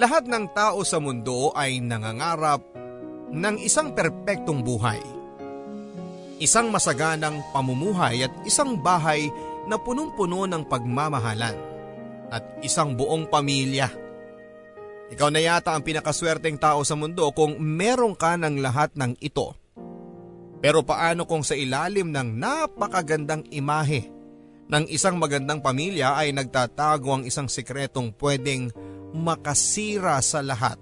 Lahat ng tao sa mundo ay nangangarap ng isang perpektong buhay. Isang masaganang pamumuhay at isang bahay na punong-puno ng pagmamahalan at isang buong pamilya. Ikaw na yata ang pinakaswerteng tao sa mundo kung meron ka ng lahat ng ito. Pero paano kung sa ilalim ng napakagandang imahe ng isang magandang pamilya ay nagtatago ang isang sikretong pwedeng makasira sa lahat?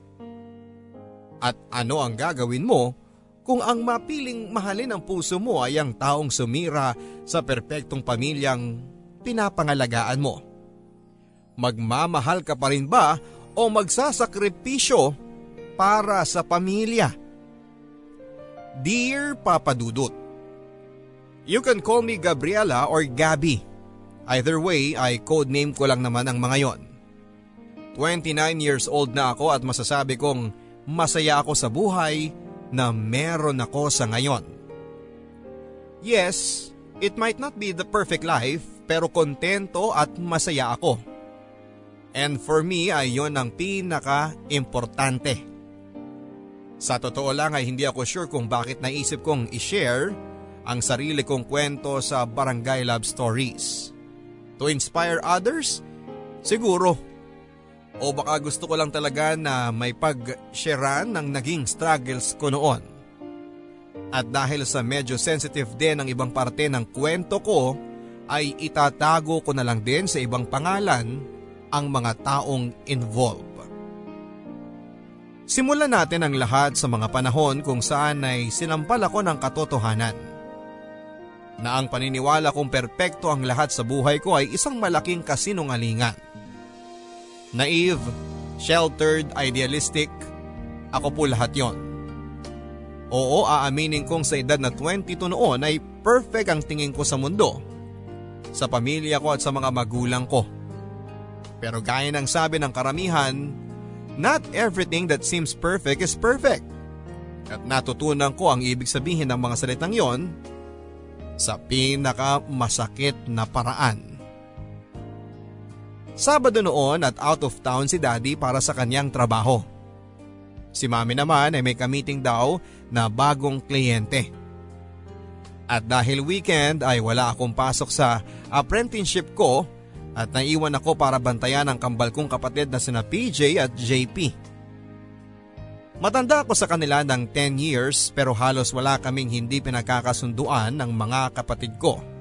At ano ang gagawin mo kung ang mapiling mahalin ng puso mo ay ang taong sumira sa perpektong pamilyang pinapangalagaan mo? Magmamahal ka pa rin ba o magsasakripisyo para sa pamilya? Dear Papa Dudut, You can call me Gabriela or Gabby. Either way ay codename ko lang naman ang mga yon. 29 years old na ako at masasabi kong masaya ako sa buhay na meron ako sa ngayon. Yes, it might not be the perfect life pero kontento at masaya ako. And for me ay yon ang pinaka-importante. Sa totoo lang ay hindi ako sure kung bakit naisip kong i-share ang sarili kong kwento sa Barangay Love Stories. To inspire others? Siguro. O baka gusto ko lang talaga na may pag-sharean ng naging struggles ko noon. At dahil sa medyo sensitive din ang ibang parte ng kwento ko, ay itatago ko na lang din sa ibang pangalan ang mga taong involved. Simulan natin ang lahat sa mga panahon kung saan ay sinampal ako ng katotohanan. Na ang paniniwala kong perpekto ang lahat sa buhay ko ay isang malaking kasinungalingan. Naive, sheltered, idealistic, ako po lahat yon. Oo, aaminin kong sa edad na 22 noon ay perfect ang tingin ko sa mundo. Sa pamilya ko at sa mga magulang ko. Pero gaya ng sabi ng karamihan, not everything that seems perfect is perfect. At natutunan ko ang ibig sabihin ng mga salitang yon sa pinaka masakit na paraan. Sabado noon at out of town si daddy para sa kanyang trabaho. Si mami naman ay may kamiting daw na bagong kliyente. At dahil weekend ay wala akong pasok sa apprenticeship ko at naiwan ako para bantayan ang kambal kong kapatid na sina PJ at JP. Matanda ako sa kanila ng 10 years pero halos wala kaming hindi pinagkakasunduan ng mga kapatid ko.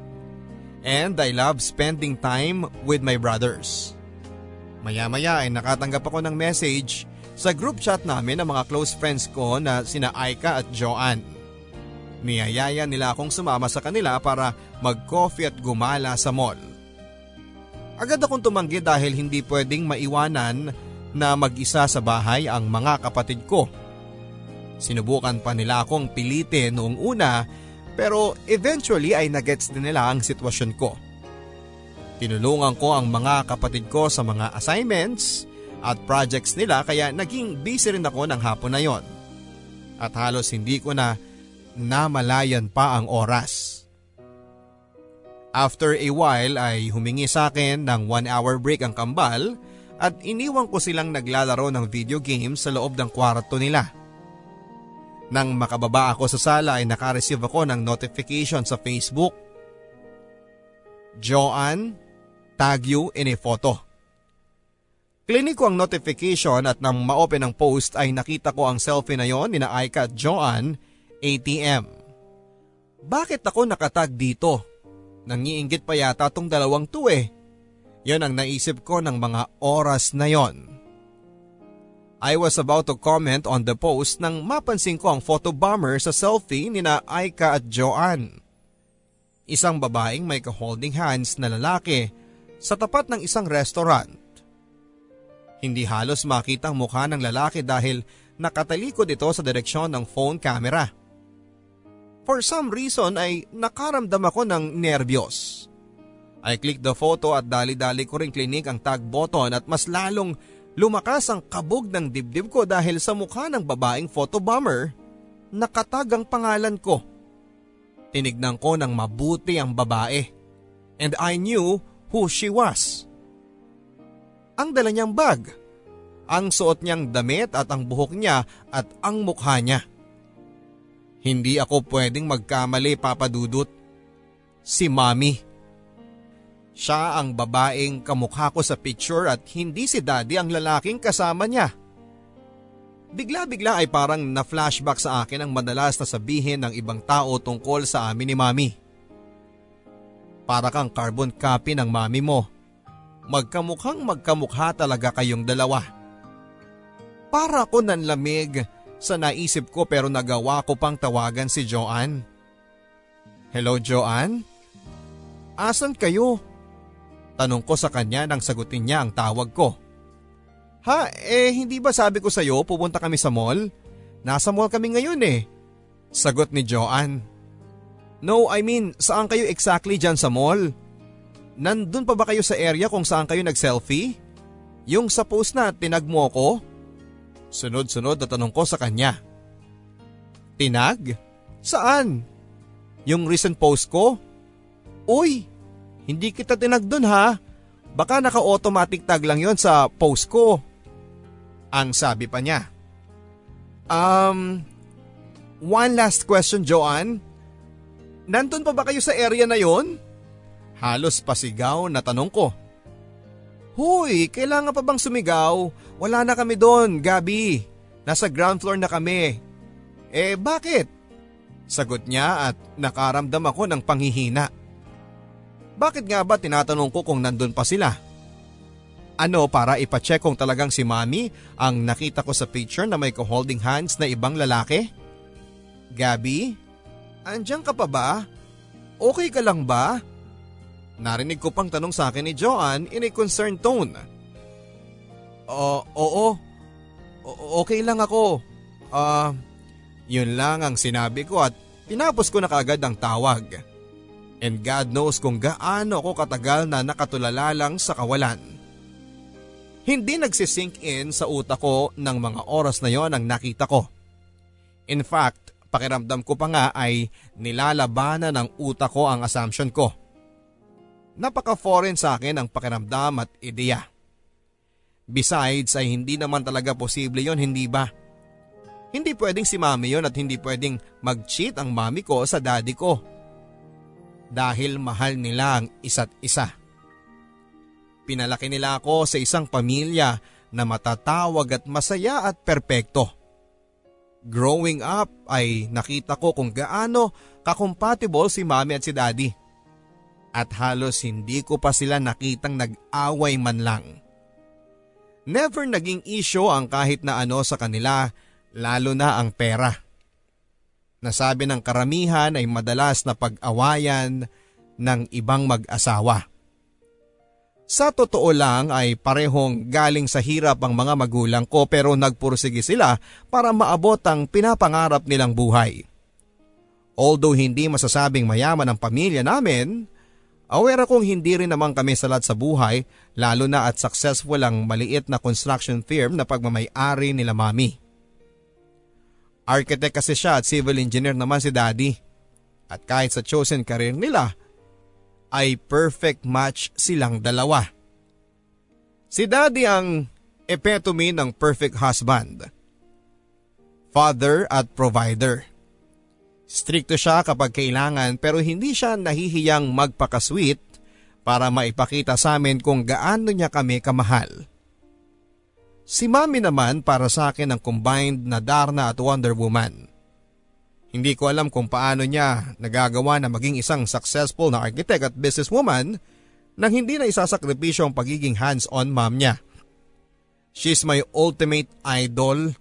And I love spending time with my brothers. Maya-maya ay nakatanggap ako ng message sa group chat namin ng mga close friends ko na sina Aika at Joanne. Niyayaya nila akong sumama sa kanila para mag-coffee at gumala sa mall. Agad akong tumanggi dahil hindi pwedeng maiwanan na mag-isa sa bahay ang mga kapatid ko. Sinubukan pa nila akong pilitin noong una pero eventually ay nagets din nila ang sitwasyon ko. Tinulungan ko ang mga kapatid ko sa mga assignments at projects nila kaya naging busy rin ako ng hapon na yon. At halos hindi ko na namalayan pa ang oras. After a while ay humingi sa akin ng one hour break ang kambal at iniwan ko silang naglalaro ng video games sa loob ng kwarto nila. Nang makababa ako sa sala ay nakareceive ako ng notification sa Facebook. Joanne, tag you in a photo. Klinik ko ang notification at nang ma-open ang post ay nakita ko ang selfie na yon ni na Aika at Joanne, ATM. Bakit ako nakatag dito? Nangiinggit pa yata tong dalawang to eh. Yan ang naisip ko ng mga oras na yon. I was about to comment on the post nang mapansin ko ang photo bomber sa selfie ni na Aika at Joanne. Isang babaeng may ka-holding hands na lalaki sa tapat ng isang restaurant. Hindi halos makita ang mukha ng lalaki dahil nakatalikod ito sa direksyon ng phone camera. For some reason ay nakaramdam ako ng nerbiyos. I clicked the photo at dali-dali ko rin klinik ang tag button at mas lalong lumakas ang kabog ng dibdib ko dahil sa mukha ng babaeng photobomber nakatag ang pangalan ko. Tinignan ko ng mabuti ang babae and I knew who she was. Ang dala niyang bag ang suot niyang damit at ang buhok niya at ang mukha niya. Hindi ako pwedeng magkamali papadudot. Si Mami. Siya ang babaeng kamukha ko sa picture at hindi si daddy ang lalaking kasama niya. Bigla-bigla ay parang na-flashback sa akin ang madalas na sabihin ng ibang tao tungkol sa amin ni Mami. Para kang carbon copy ng mami mo. Magkamukhang magkamukha talaga kayong dalawa. Para ko nanlamig sa naisip ko pero nagawa ko pang tawagan si Joanne. Hello Joanne? Asan kayo? Tanong ko sa kanya nang sagutin niya ang tawag ko. Ha, eh hindi ba sabi ko sa'yo pupunta kami sa mall? Nasa mall kami ngayon eh. Sagot ni Joanne. No, I mean, saan kayo exactly dyan sa mall? Nandun pa ba kayo sa area kung saan kayo nag-selfie? Yung sa post na tinag mo ko? Sunod-sunod na tanong ko sa kanya. Tinag? Saan? Yung recent post ko? Uy, hindi kita tinag dun ha. Baka naka-automatic tag lang yon sa post ko. Ang sabi pa niya. Um, one last question Joanne. Nandun pa ba kayo sa area na yon? Halos pasigaw na tanong ko. Huy, kailangan pa bang sumigaw? Wala na kami doon, Gabi. Nasa ground floor na kami. Eh bakit? Sagot niya at nakaramdam ako ng panghihina. Bakit nga ba tinatanong ko kung nandun pa sila? Ano para ipacheck kung talagang si Mami ang nakita ko sa picture na may ko-holding hands na ibang lalaki? Gabi, andyan ka pa ba? Okay ka lang ba? Narinig ko pang tanong sa akin ni Joanne in a concerned tone. Uh, oo. O- okay lang ako. Ah, uh, yun lang ang sinabi ko at tinapos ko na kaagad ang tawag. And God knows kung gaano ako katagal na nakatulala lang sa kawalan. Hindi nagsisink in sa utak ko ng mga oras na yon ang nakita ko. In fact, pakiramdam ko pa nga ay nilalabanan ng utak ko ang assumption ko. Napaka-foreign sa akin ang pakiramdam at ideya. Besides ay hindi naman talaga posible yon hindi ba? Hindi pwedeng si mami yon at hindi pwedeng mag-cheat ang mami ko sa daddy ko. Dahil mahal nila ang isa't isa. Pinalaki nila ako sa isang pamilya na matatawag at masaya at perpekto. Growing up ay nakita ko kung gaano kakompatible si mami at si daddy. At halos hindi ko pa sila nakitang nag-away man lang. Never naging issue ang kahit na ano sa kanila lalo na ang pera. Nasabi ng karamihan ay madalas na pag-awayan ng ibang mag-asawa. Sa totoo lang ay parehong galing sa hirap ang mga magulang ko pero nagpursige sila para maabot ang pinapangarap nilang buhay. Although hindi masasabing mayaman ang pamilya namin, Aware akong hindi rin naman kami salat sa buhay lalo na at successful ang maliit na construction firm na pagmamay-ari nila mami. Architect kasi siya at civil engineer naman si daddy. At kahit sa chosen career nila, ay perfect match silang dalawa. Si daddy ang epitome ng perfect husband. Father at provider. Stricto siya kapag kailangan pero hindi siya nahihiyang magpakasweet para maipakita sa amin kung gaano niya kami kamahal. Si Mami naman para sa akin ang combined na Darna at Wonder Woman. Hindi ko alam kung paano niya nagagawa na maging isang successful na architect at businesswoman nang hindi na isasakripisyo ang pagiging hands-on mom niya. She's my ultimate idol.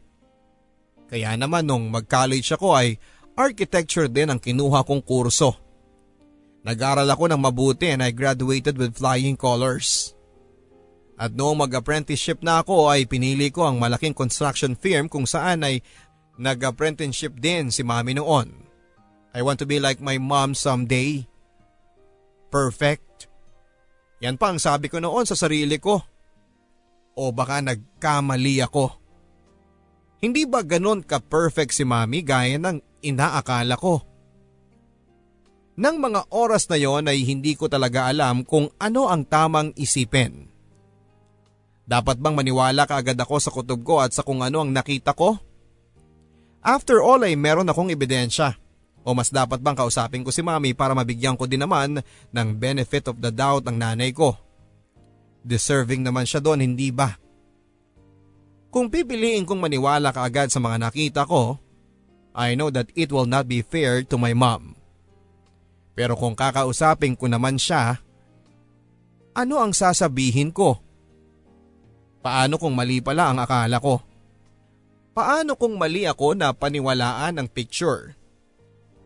Kaya naman nung mag-college ako ay architecture din ang kinuha kong kurso. Nag-aral ako ng mabuti and I graduated with flying colors. At noong mag-apprenticeship na ako ay pinili ko ang malaking construction firm kung saan ay nag-apprenticeship din si mami noon. I want to be like my mom someday. Perfect. Yan pa ang sabi ko noon sa sarili ko. O baka nagkamali ako. Hindi ba ganon ka-perfect si mami gaya ng inaakala ko. Nang mga oras na yon ay hindi ko talaga alam kung ano ang tamang isipin. Dapat bang maniwala ka agad ako sa kutob ko at sa kung ano ang nakita ko? After all ay meron akong ebidensya. O mas dapat bang kausapin ko si mami para mabigyan ko din naman ng benefit of the doubt ang nanay ko? Deserving naman siya doon, hindi ba? Kung pipiliin kong maniwala ka agad sa mga nakita ko, I know that it will not be fair to my mom. Pero kung kakausapin ko naman siya, ano ang sasabihin ko? Paano kung mali pala ang akala ko? Paano kung mali ako na paniwalaan ang picture?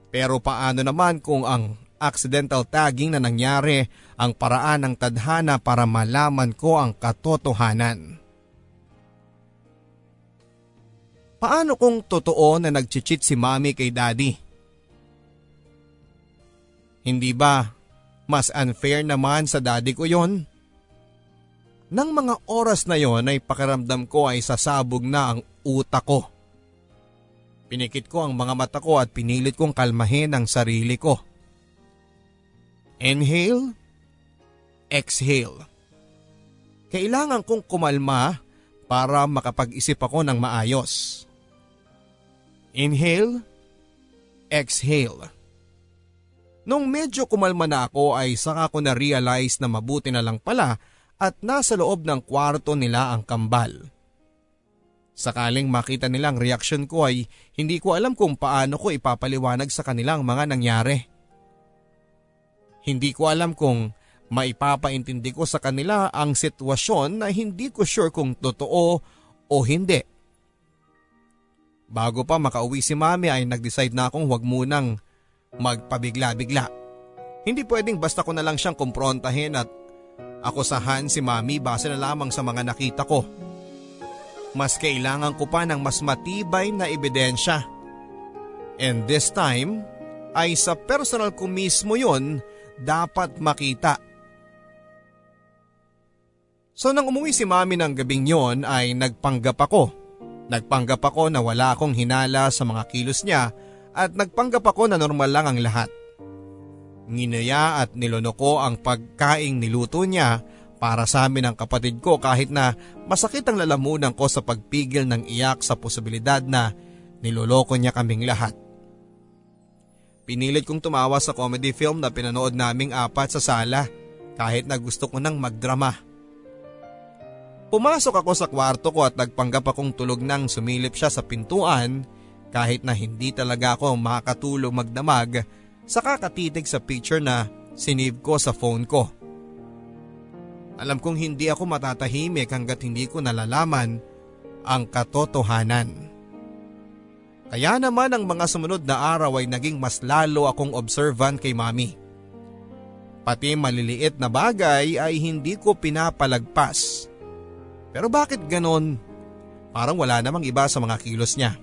Pero paano naman kung ang accidental tagging na nangyari ang paraan ng tadhana para malaman ko ang katotohanan? Paano kung totoo na nagchichit si mami kay daddy? Hindi ba mas unfair naman sa daddy ko yon? Nang mga oras na yon ay pakiramdam ko ay sasabog na ang utak ko. Pinikit ko ang mga mata ko at pinilit kong kalmahin ang sarili ko. Inhale, exhale. Kailangan kong kumalma para makapag-isip ako ng maayos. Inhale, exhale. Nung medyo kumalma na ako ay saka ko na-realize na mabuti na lang pala at nasa loob ng kwarto nila ang kambal. Sakaling makita nilang reaksyon ko ay hindi ko alam kung paano ko ipapaliwanag sa kanilang mga nangyari. Hindi ko alam kung maipapaintindi ko sa kanila ang sitwasyon na hindi ko sure kung totoo o hindi. Bago pa makauwi si mami ay nag-decide na akong huwag munang magpabigla-bigla. Hindi pwedeng basta ko na lang siyang kumprontahin at Akusahan si mami base na lamang sa mga nakita ko. Mas kailangan ko pa ng mas matibay na ebidensya. And this time ay sa personal ko mismo yon dapat makita. So nang umuwi si mami ng gabing yon ay nagpanggap ako. Nagpanggap ako na wala akong hinala sa mga kilos niya at nagpanggap ako na normal lang ang lahat. Nginaya at nilono ko ang pagkaing niluto niya para sa amin ng kapatid ko kahit na masakit ang lalamunan ko sa pagpigil ng iyak sa posibilidad na niloloko niya kaming lahat. Pinilit kong tumawa sa comedy film na pinanood naming apat sa sala kahit na gusto ko nang magdrama. Pumasok ako sa kwarto ko at nagpanggap akong tulog nang sumilip siya sa pintuan kahit na hindi talaga ako makakatulog magdamag sa kakatitig sa picture na sinave ko sa phone ko. Alam kong hindi ako matatahimik hanggat hindi ko nalalaman ang katotohanan. Kaya naman ang mga sumunod na araw ay naging mas lalo akong observant kay mami. Pati maliliit na bagay ay hindi ko pinapalagpas. Pero bakit ganon? Parang wala namang iba sa mga kilos niya.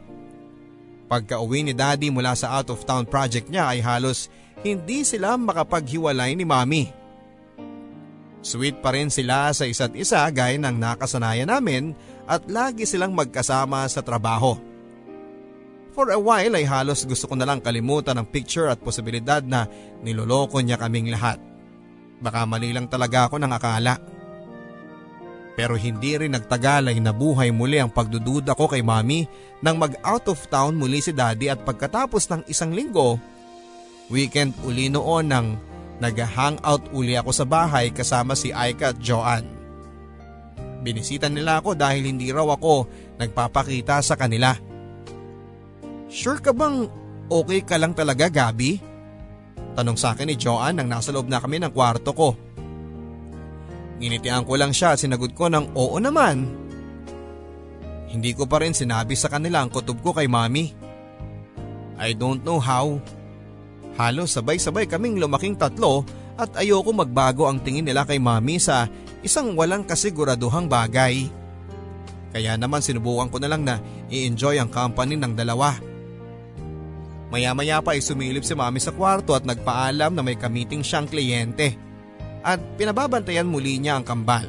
Pagka uwi ni daddy mula sa out of town project niya ay halos hindi sila makapaghiwalay ni mami. Sweet pa rin sila sa isa't isa gaya ng nakasanayan namin at lagi silang magkasama sa trabaho. For a while ay halos gusto ko na lang kalimutan ang picture at posibilidad na niloloko niya kaming lahat. Baka mali lang talaga ako ng akala. Pero hindi rin nagtagal ay nabuhay muli ang pagdududa ko kay mami nang mag out of town muli si daddy at pagkatapos ng isang linggo, weekend uli noon nang nag-hangout uli ako sa bahay kasama si Aika at Joanne. Binisitan nila ako dahil hindi raw ako nagpapakita sa kanila. Sure ka bang okay ka lang talaga Gabi? Tanong sa akin ni Joanne nang nasa loob na kami ng kwarto ko. Nginitian ko lang siya at sinagot ko ng oo naman. Hindi ko pa rin sinabi sa kanila ang kutob ko kay mami. I don't know how. Halos sabay-sabay kaming lumaking tatlo at ayoko magbago ang tingin nila kay mami sa isang walang kasiguraduhang bagay. Kaya naman sinubukan ko na lang na i-enjoy ang company ng dalawa. Maya-maya pa ay sumilip si mami sa kwarto at nagpaalam na may kamiting siyang kliyente at pinababantayan muli niya ang kambal.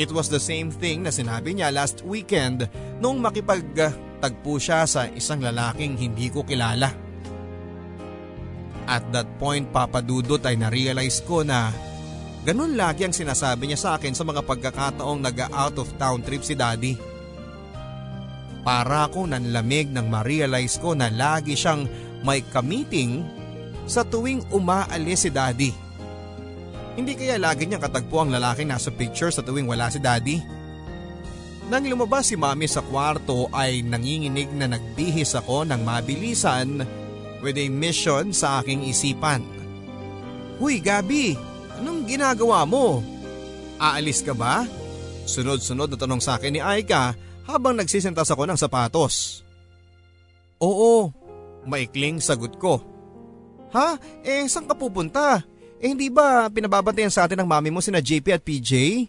It was the same thing na sinabi niya last weekend nung makipagtagpo siya sa isang lalaking hindi ko kilala. At that point papadudot ay na-realize ko na Ganun lagi ang sinasabi niya sa akin sa mga pagkakataong nag-out of town trip si daddy. Para ako nanlamig nang ma-realize ko na lagi siyang may kamiting sa tuwing umaalis si daddy. Hindi kaya lagi niyang katagpo ang lalaki nasa picture sa tuwing wala si daddy? Nang lumabas si mami sa kwarto ay nanginginig na nagbihis ako ng mabilisan with a mission sa aking isipan. Huy Gabi, Anong ginagawa mo? Aalis ka ba? Sunod-sunod na tanong sa akin ni Aika habang nagsisintas ako ng sapatos. Oo, maikling sagot ko. Ha? Eh, saan ka pupunta? Eh, hindi ba pinababantayan sa atin ng mami mo sina JP at PJ?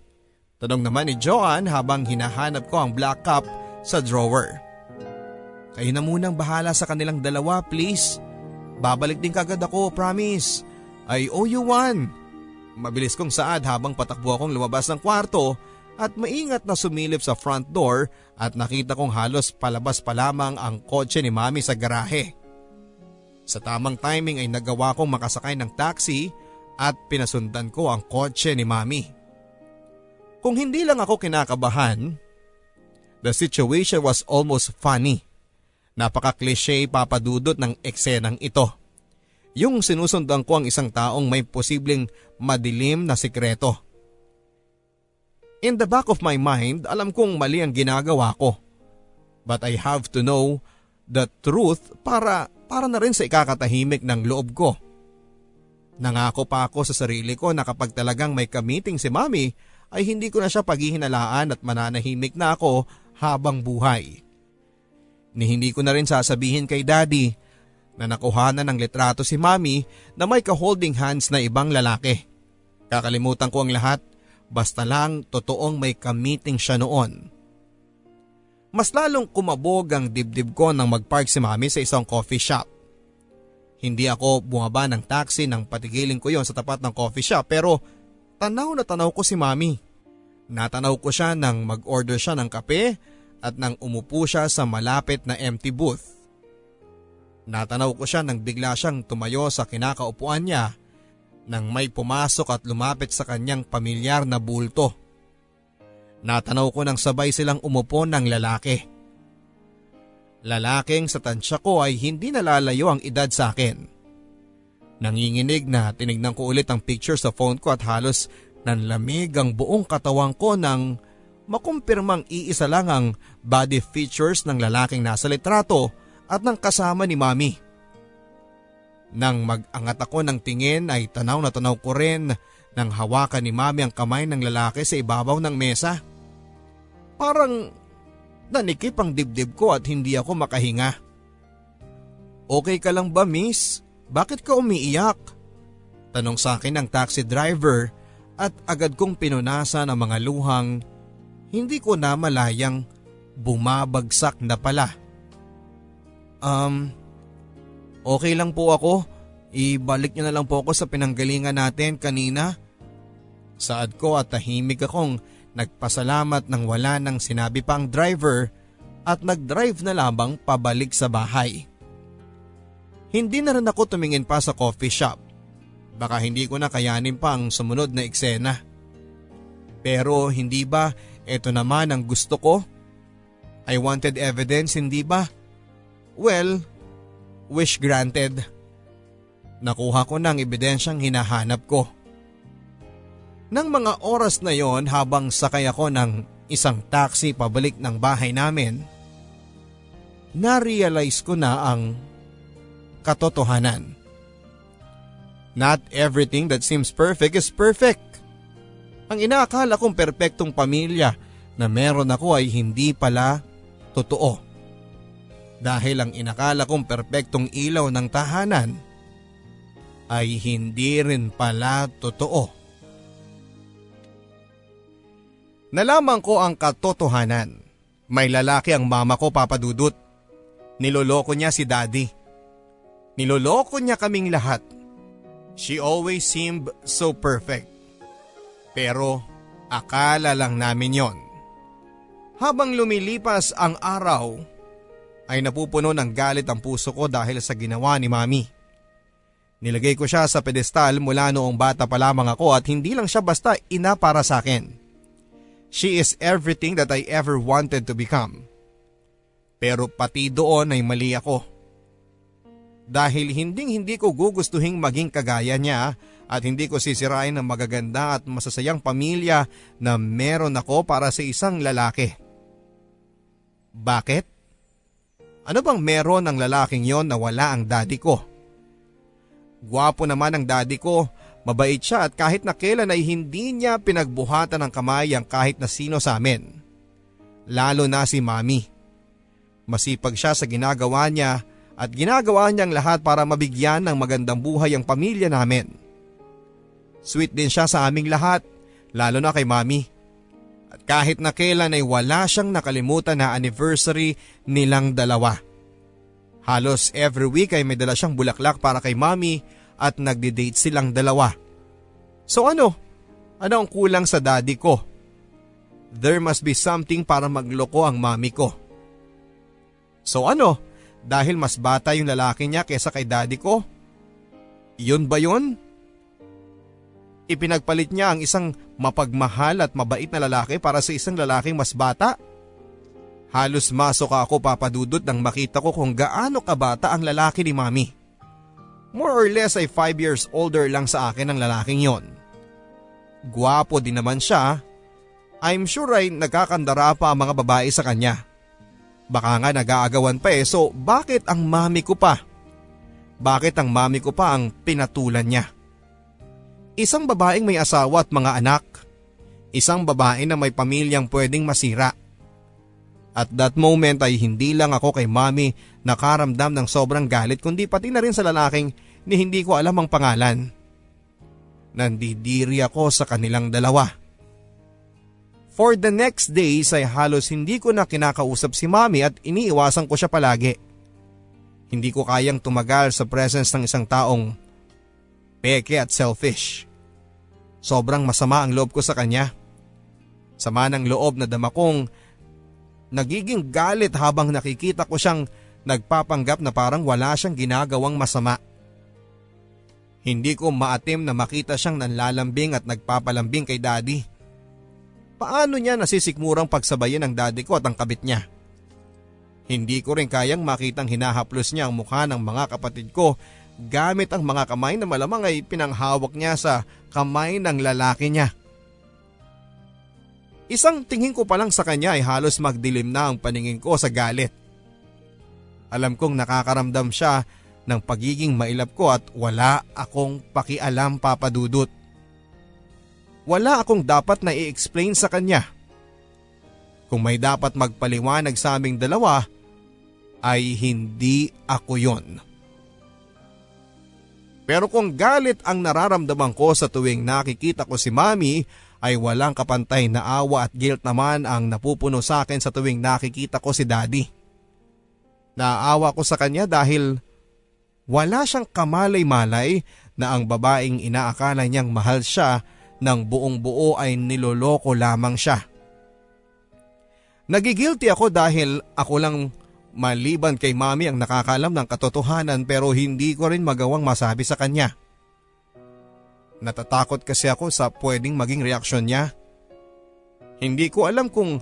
Tanong naman ni Joan habang hinahanap ko ang black cup sa drawer. Kayo na munang bahala sa kanilang dalawa, please. Babalik din kagad ako, promise. I owe you one. Mabilis kong saad habang patakbo akong lumabas ng kwarto at maingat na sumilip sa front door at nakita kong halos palabas pa lamang ang kotse ni mami sa garahe. Sa tamang timing ay nagawa kong makasakay ng taxi at pinasundan ko ang kotse ni mami. Kung hindi lang ako kinakabahan, the situation was almost funny. Napaka-cliche papadudot ng eksenang ito. Yung sinusundan ko ang isang taong may posibleng madilim na sikreto. In the back of my mind, alam kong mali ang ginagawa ko. But I have to know the truth para, para na rin sa ikakatahimik ng loob ko. Nangako pa ako sa sarili ko na kapag talagang may kamiting si mami ay hindi ko na siya paghihinalaan at mananahimik na ako habang buhay. Ni hindi ko na rin sasabihin kay daddy na nakuhanan ng litrato si mami na may ka-holding hands na ibang lalaki. Kakalimutan ko ang lahat basta lang totoong may kamiting siya noon. Mas lalong kumabog ang dibdib ko nang magpark si mami sa isang coffee shop. Hindi ako bumaba ng taxi nang patigilin ko yon sa tapat ng coffee shop pero tanaw na tanaw ko si mami. Natanaw ko siya nang mag-order siya ng kape at nang umupo siya sa malapit na empty booth. Natanaw ko siya nang bigla siyang tumayo sa kinakaupuan niya nang may pumasok at lumapit sa kanyang pamilyar na bulto. Natanaw ko nang sabay silang umupo ng lalaki. Lalaking sa tansya ko ay hindi nalalayo ang edad sa akin. Nanginginig na tinignan ko ulit ang picture sa phone ko at halos nanlamig ang buong katawan ko nang makumpirmang iisa lang ang body features ng lalaking nasa litrato at ng kasama ni mami. Nang mag-angat ako ng tingin ay tanaw na tanaw ko rin nang hawakan ni mami ang kamay ng lalaki sa ibabaw ng mesa. Parang nanikip ang dibdib ko at hindi ako makahinga. Okay ka lang ba miss? Bakit ka umiiyak? Tanong sa akin ng taxi driver at agad kong pinunasan ang mga luhang hindi ko na malayang bumabagsak na pala. Um, okay lang po ako. Ibalik niyo na lang po ako sa pinanggalingan natin kanina. Saad ko at tahimik akong nagpasalamat nang wala nang sinabi pa ang driver at nagdrive na lamang pabalik sa bahay. Hindi na rin ako tumingin pa sa coffee shop. Baka hindi ko na kayanin pa ang sumunod na eksena. Pero hindi ba ito naman ang gusto ko? I wanted evidence, hindi ba? Well, wish granted. Nakuha ko ng ebidensyang hinahanap ko. Nang mga oras na yon habang sakay ako ng isang taxi pabalik ng bahay namin, na-realize ko na ang katotohanan. Not everything that seems perfect is perfect. Ang inaakala kong perpektong pamilya na meron ako ay hindi pala totoo dahil ang inakala kong perpektong ilaw ng tahanan ay hindi rin pala totoo. Nalaman ko ang katotohanan. May lalaki ang mama ko papadudot. Niloloko niya si daddy. Niloloko niya kaming lahat. She always seemed so perfect. Pero akala lang namin yon. Habang lumilipas ang araw, ay napupuno ng galit ang puso ko dahil sa ginawa ni mami. Nilagay ko siya sa pedestal mula noong bata pa lamang ako at hindi lang siya basta ina para sa akin. She is everything that I ever wanted to become. Pero pati doon ay mali ako. Dahil hinding hindi ko gugustuhing maging kagaya niya at hindi ko sisirain ang magaganda at masasayang pamilya na meron ako para sa isang lalaki. Bakit? Ano bang meron ng lalaking yon na wala ang daddy ko? Gwapo naman ang daddy ko, mabait siya at kahit na kailan ay hindi niya pinagbuhatan ng kamay ang kahit na sino sa amin. Lalo na si mami. Masipag siya sa ginagawa niya at ginagawa niyang lahat para mabigyan ng magandang buhay ang pamilya namin. Sweet din siya sa aming lahat, lalo na kay mami. At kahit na kailan ay wala siyang nakalimutan na anniversary nilang dalawa. Halos every week ay may dala siyang bulaklak para kay mami at nagde-date silang dalawa. So ano? Ano ang kulang sa daddy ko? There must be something para magloko ang mami ko. So ano? Dahil mas bata yung lalaki niya kesa kay daddy ko? Yun ba yun? Ipinagpalit niya ang isang mapagmahal at mabait na lalaki para sa isang lalaking mas bata? Halos masok ako papadudot nang makita ko kung gaano kabata ang lalaki ni mami. More or less ay 5 years older lang sa akin ang lalaking yon. Guwapo din naman siya. I'm sure ay nagkakandara pa ang mga babae sa kanya. Baka nga nag-aagawan pa eh so bakit ang mami ko pa? Bakit ang mami ko pa ang pinatulan niya? Isang babaeng may asawa at mga anak. Isang babae na may pamilyang pwedeng masira. At that moment ay hindi lang ako kay mami nakaramdam ng sobrang galit kundi pati na rin sa lalaking ni hindi ko alam ang pangalan. Nandidiri ako sa kanilang dalawa. For the next days ay halos hindi ko na kinakausap si mami at iniiwasan ko siya palagi. Hindi ko kayang tumagal sa presence ng isang taong peke at selfish. Sobrang masama ang loob ko sa kanya. Sama ng loob na dama kong Nagiging galit habang nakikita ko siyang nagpapanggap na parang wala siyang ginagawang masama. Hindi ko maatim na makita siyang nanlalambing at nagpapalambing kay daddy. Paano niya nasisikmurang pagsabayin ang daddy ko at ang kabit niya? Hindi ko rin kayang makitang hinahaplos niya ang mukha ng mga kapatid ko gamit ang mga kamay na malamang ay pinanghawak niya sa kamay ng lalaki niya. Isang tingin ko pa lang sa kanya ay halos magdilim na ang paningin ko sa galit. Alam kong nakakaramdam siya ng pagiging mailap ko at wala akong pakialam papadudot. Wala akong dapat na i-explain sa kanya. Kung may dapat magpaliwanag sa aming dalawa, ay hindi ako yon. Pero kung galit ang nararamdaman ko sa tuwing nakikita ko si mami ay walang kapantay na awa at guilt naman ang napupuno sa akin sa tuwing nakikita ko si daddy. Naawa ko sa kanya dahil wala siyang kamalay-malay na ang babaeng inaakala niyang mahal siya ng buong buo ay niloloko lamang siya. Nagigilty ako dahil ako lang maliban kay mami ang nakakalam ng katotohanan pero hindi ko rin magawang masabi sa kanya. Natatakot kasi ako sa pwedeng maging reaksyon niya. Hindi ko alam kung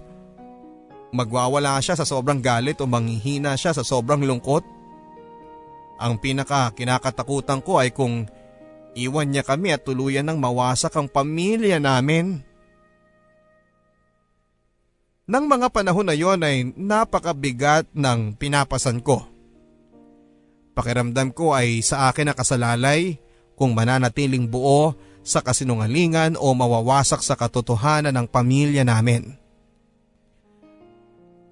magwawala siya sa sobrang galit o manghihina siya sa sobrang lungkot. Ang pinaka kinakatakutan ko ay kung iwan niya kami at tuluyan ng mawasak ang pamilya namin. Nang mga panahon na yon ay napakabigat ng pinapasan ko. Pakiramdam ko ay sa akin nakasalalay kung mananatiling buo sa kasinungalingan o mawawasak sa katotohanan ng pamilya namin.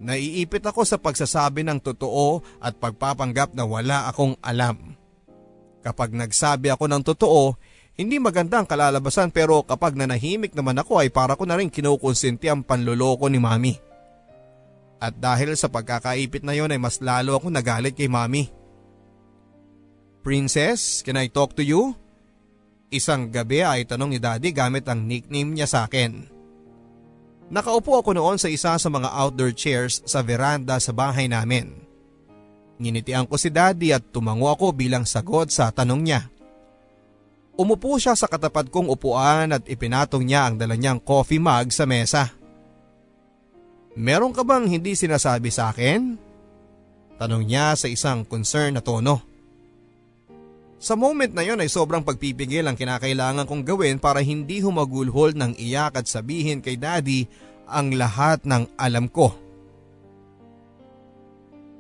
Naiipit ako sa pagsasabi ng totoo at pagpapanggap na wala akong alam. Kapag nagsabi ako ng totoo, hindi maganda ang kalalabasan pero kapag nanahimik naman ako ay para ko na rin kinukonsinti ang panloloko ni mami. At dahil sa pagkakaipit na yon ay mas lalo ako nagalit kay mami. Princess, can I talk to you? Isang gabi ay tanong ni daddy gamit ang nickname niya sa akin. Nakaupo ako noon sa isa sa mga outdoor chairs sa veranda sa bahay namin. Nginitian ko si daddy at tumango ako bilang sagot sa tanong niya. Umupo siya sa katapat kong upuan at ipinatong niya ang dala niyang coffee mug sa mesa. Meron ka bang hindi sinasabi sa akin? Tanong niya sa isang concern na tono. Sa moment na yon ay sobrang pagpipigil ang kinakailangan kong gawin para hindi humagulhol ng iyak at sabihin kay daddy ang lahat ng alam ko.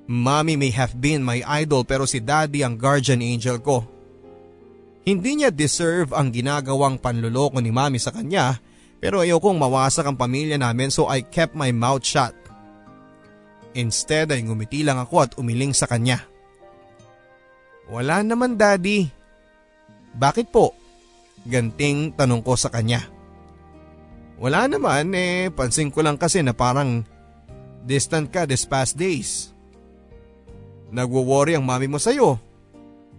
Mommy may have been my idol pero si daddy ang guardian angel ko. Hindi niya deserve ang ginagawang panluloko ni mami sa kanya pero ayokong mawasak ang pamilya namin so I kept my mouth shut. Instead ay ngumiti lang ako at umiling sa kanya. Wala naman daddy. Bakit po? Ganting tanong ko sa kanya. Wala naman eh, pansin ko lang kasi na parang distant ka this past days. Nagwo-worry ang mami mo sa'yo.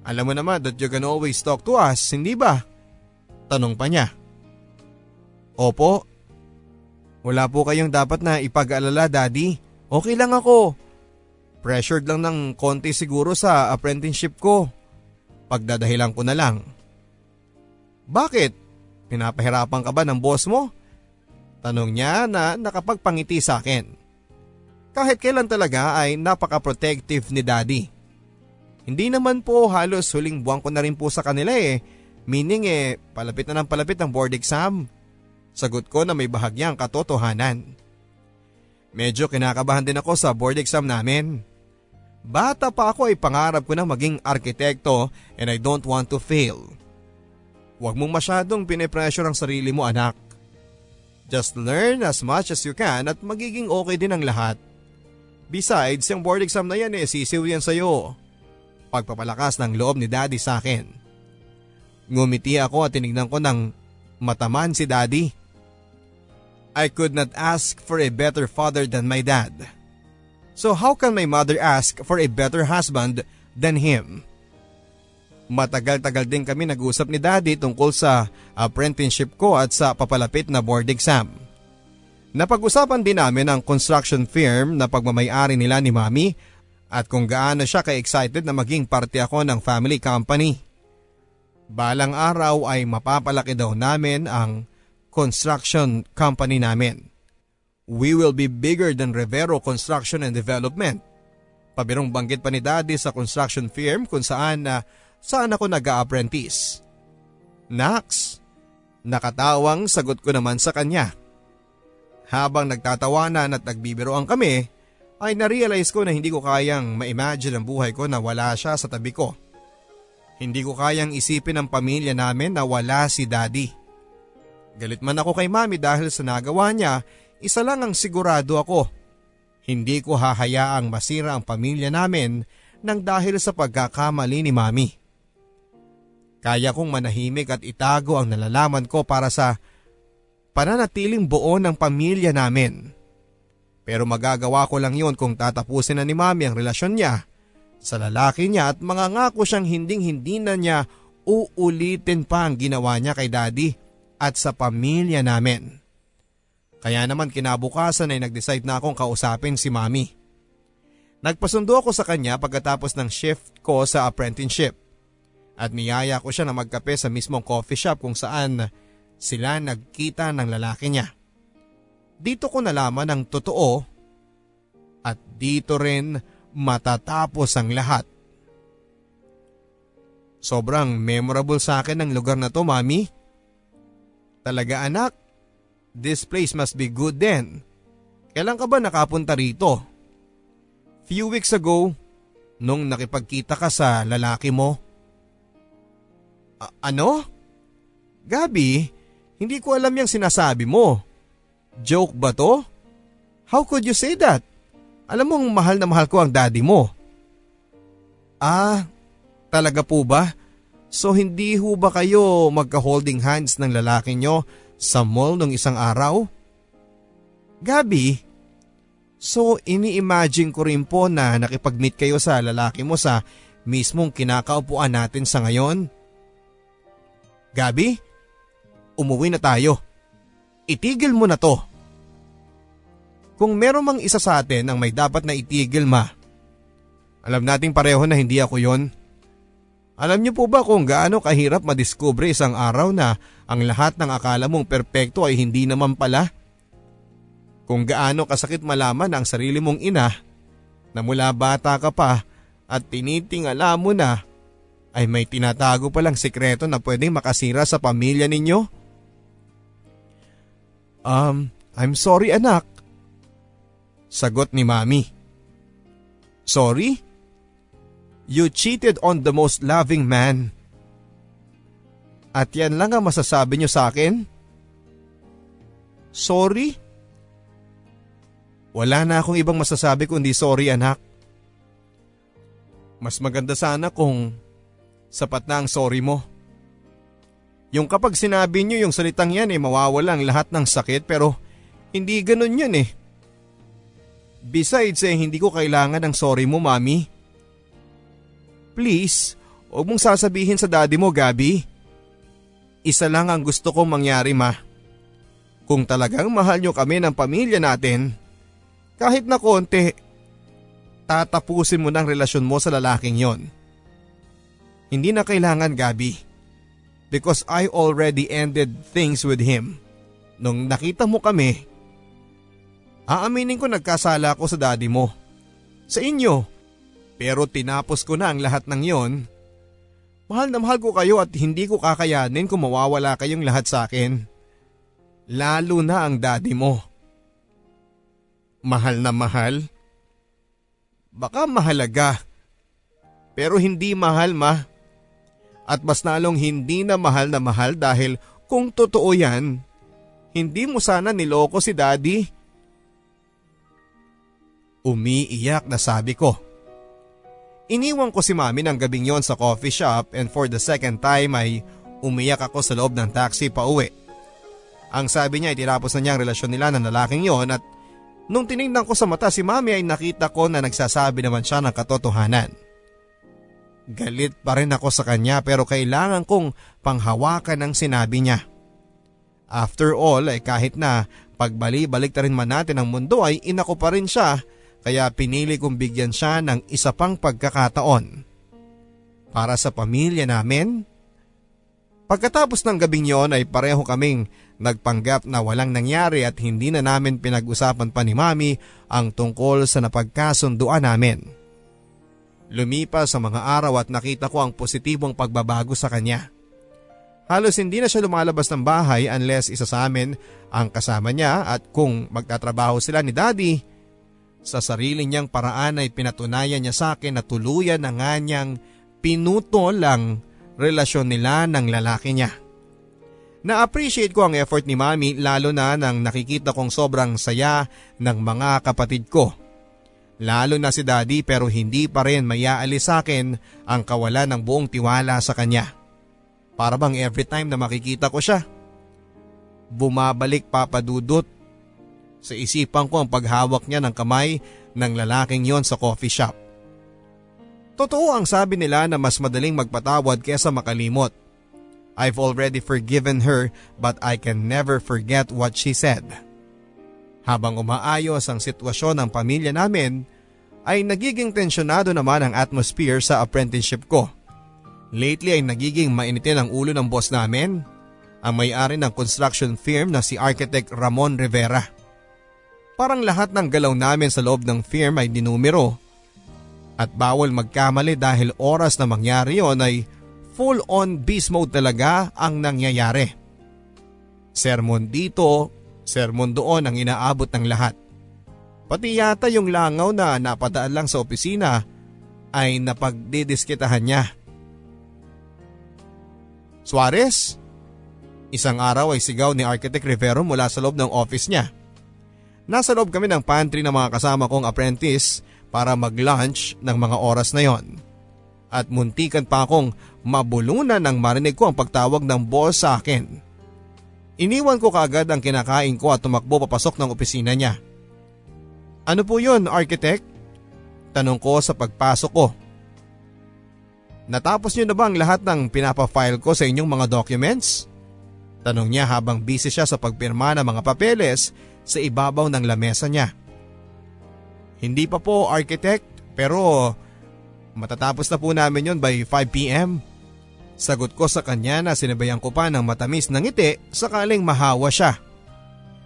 Alam mo naman that you can always talk to us, hindi ba? Tanong pa niya. Opo. Wala po kayong dapat na ipag-alala daddy. Okay lang ako. Pressured lang ng konti siguro sa apprenticeship ko. Pagdadahilan ko na lang. Bakit? Pinapahirapan ka ba ng boss mo? Tanong niya na nakapagpangiti sa akin. Kahit kailan talaga ay napaka-protective ni daddy. Hindi naman po halos huling buwan ko na rin po sa kanila eh. Meaning eh, palapit na ng palapit ang board exam. Sagot ko na may bahagyang katotohanan. Medyo kinakabahan din ako sa board exam namin. Bata pa ako ay pangarap ko na maging arkitekto and I don't want to fail. Huwag mong masyadong pinipressure ang sarili mo anak. Just learn as much as you can at magiging okay din ang lahat. Besides, yung board exam na yan eh, sisiw yan sa'yo pagpapalakas ng loob ni daddy sa akin. Ngumiti ako at tinignan ko ng mataman si daddy. I could not ask for a better father than my dad. So how can my mother ask for a better husband than him? Matagal-tagal din kami nag-usap ni daddy tungkol sa apprenticeship ko at sa papalapit na board exam. Napag-usapan din namin ang construction firm na pagmamayari nila ni mami at kung gaano siya ka-excited na maging parte ako ng family company. Balang araw ay mapapalaki daw namin ang construction company namin. We will be bigger than Rivero Construction and Development. Pabirong banggit pa ni daddy sa construction firm kung saan na saan ako nag-apprentice. Nax, nakatawang sagot ko naman sa kanya. Habang nagtatawanan at nagbibiroan kami, ay narealize ko na hindi ko kayang ma-imagine ang buhay ko na wala siya sa tabi ko. Hindi ko kayang isipin ang pamilya namin na wala si daddy. Galit man ako kay mami dahil sa nagawa niya, isa lang ang sigurado ako. Hindi ko hahayaang masira ang pamilya namin nang dahil sa pagkakamali ni mami. Kaya kong manahimik at itago ang nalalaman ko para sa pananatiling buo ng pamilya namin. Pero magagawa ko lang yon kung tatapusin na ni mami ang relasyon niya sa lalaki niya at mangangako siyang hinding hindi na niya uulitin pa ang ginawa niya kay daddy at sa pamilya namin. Kaya naman kinabukasan ay nag-decide na akong kausapin si mami. Nagpasundo ako sa kanya pagkatapos ng shift ko sa apprenticeship at niyaya ko siya na magkape sa mismong coffee shop kung saan sila nagkita ng lalaki niya. Dito ko nalaman ang totoo at dito rin matatapos ang lahat. Sobrang memorable sa akin ang lugar na to, mami. Talaga anak, this place must be good then. Kailan ka ba nakapunta rito? Few weeks ago, nung nakipagkita ka sa lalaki mo. A- ano? Gabi, hindi ko alam yung sinasabi mo. Joke ba to? How could you say that? Alam mong mahal na mahal ko ang daddy mo. Ah, talaga po ba? So hindi ho ba kayo magka-holding hands ng lalaki nyo sa mall nung isang araw? Gabi, so ini-imagine ko rin po na nakipag-meet kayo sa lalaki mo sa mismong kinakaupuan natin sa ngayon. Gabi, umuwi na tayo. Itigil mo na to. Kung meron mang isa sa atin ang may dapat na itigil ma, alam nating pareho na hindi ako yon. Alam niyo po ba kung gaano kahirap madiskubre isang araw na ang lahat ng akala mong perpekto ay hindi naman pala? Kung gaano kasakit malaman ang sarili mong ina na mula bata ka pa at tinitingala mo na ay may tinatago palang sikreto na pwedeng makasira sa pamilya ninyo? Um, I'm sorry anak. Sagot ni mami. Sorry? You cheated on the most loving man. At yan lang ang masasabi niyo sa akin? Sorry? Wala na akong ibang masasabi kundi sorry anak. Mas maganda sana kung sapat na ang sorry mo. Yung kapag sinabi niyo yung salitang yan eh mawawala ang lahat ng sakit pero hindi ganun yun eh. Besides eh hindi ko kailangan ng sorry mo mami. Please, huwag mong sasabihin sa daddy mo Gabi. Isa lang ang gusto kong mangyari ma. Kung talagang mahal nyo kami ng pamilya natin, kahit na konti, tatapusin mo ng relasyon mo sa lalaking yon. Hindi na kailangan Gabi. Because I already ended things with him. Nung nakita mo kami, aaminin ko nagkasala ko sa daddy mo. Sa inyo. Pero tinapos ko na ang lahat ng yon. Mahal na mahal ko kayo at hindi ko kakayanin kung mawawala kayong lahat sa akin. Lalo na ang daddy mo. Mahal na mahal? Baka mahalaga. Pero hindi mahal ma. At mas nalong hindi na mahal na mahal dahil kung totoo yan, hindi mo sana niloko si daddy. Umiiyak na sabi ko. Iniwan ko si mami ng gabing yon sa coffee shop and for the second time ay umiyak ako sa loob ng taxi pa uwi. Ang sabi niya ay tinapos na niya ang relasyon nila ng lalaking yon at nung tinignan ko sa mata si mami ay nakita ko na nagsasabi naman siya ng katotohanan. Galit pa rin ako sa kanya pero kailangan kong panghawakan ang sinabi niya. After all ay kahit na pagbali-balik na rin man natin ang mundo ay ina ko pa rin siya kaya pinili kong bigyan siya ng isa pang pagkakataon. Para sa pamilya namin. Pagkatapos ng gabing yon ay pareho kaming nagpanggap na walang nangyari at hindi na namin pinag-usapan pa ni Mami ang tungkol sa napagkasunduan namin. Lumipas sa mga araw at nakita ko ang positibong pagbabago sa kanya. Halos hindi na siya lumalabas ng bahay unless isa sa amin ang kasama niya at kung magtatrabaho sila ni Daddy, sa sarili niyang paraan ay pinatunayan niya sa akin na tuluyan na nga niyang pinutol ang relasyon nila ng lalaki niya. Na-appreciate ko ang effort ni Mami lalo na nang nakikita kong sobrang saya ng mga kapatid ko. Lalo na si Daddy pero hindi pa rin mayaalis sa akin ang kawalan ng buong tiwala sa kanya. Para bang every time na makikita ko siya, bumabalik papadudot sa isipan ko ang paghawak niya ng kamay ng lalaking yon sa coffee shop. Totoo ang sabi nila na mas madaling magpatawad kesa makalimot. I've already forgiven her but I can never forget what she said. Habang umaayos ang sitwasyon ng pamilya namin, ay nagiging tensyonado naman ang atmosphere sa apprenticeship ko. Lately ay nagiging mainitin ang ulo ng boss namin, ang may-ari ng construction firm na si Architect Ramon Rivera. Parang lahat ng galaw namin sa loob ng firm ay dinumero. At bawal magkamali dahil oras na mangyari yon ay full on beast mode talaga ang nangyayari. Sermon dito, sermon doon ang inaabot ng lahat. Pati yata yung langaw na napadaan lang sa opisina ay napagdidiskitahan niya. Suarez? Isang araw ay sigaw ni Architect Rivero mula sa loob ng office niya. Nasa loob kami ng pantry ng mga kasama kong apprentice para mag-lunch ng mga oras na yon. At muntikan pa akong mabulunan nang marinig ko ang pagtawag ng boss sa akin. Iniwan ko kaagad ang kinakain ko at tumakbo papasok ng opisina niya. Ano po yun, architect? Tanong ko sa pagpasok ko. Natapos niyo na ba ang lahat ng pinapafile ko sa inyong mga documents? Tanong niya habang busy siya sa pagpirma ng mga papeles sa ibabaw ng lamesa niya. Hindi pa po architect pero Matatapos na po namin yon by 5pm. Sagot ko sa kanya na sinabayan ko pa ng matamis ng ngiti sakaling mahawa siya.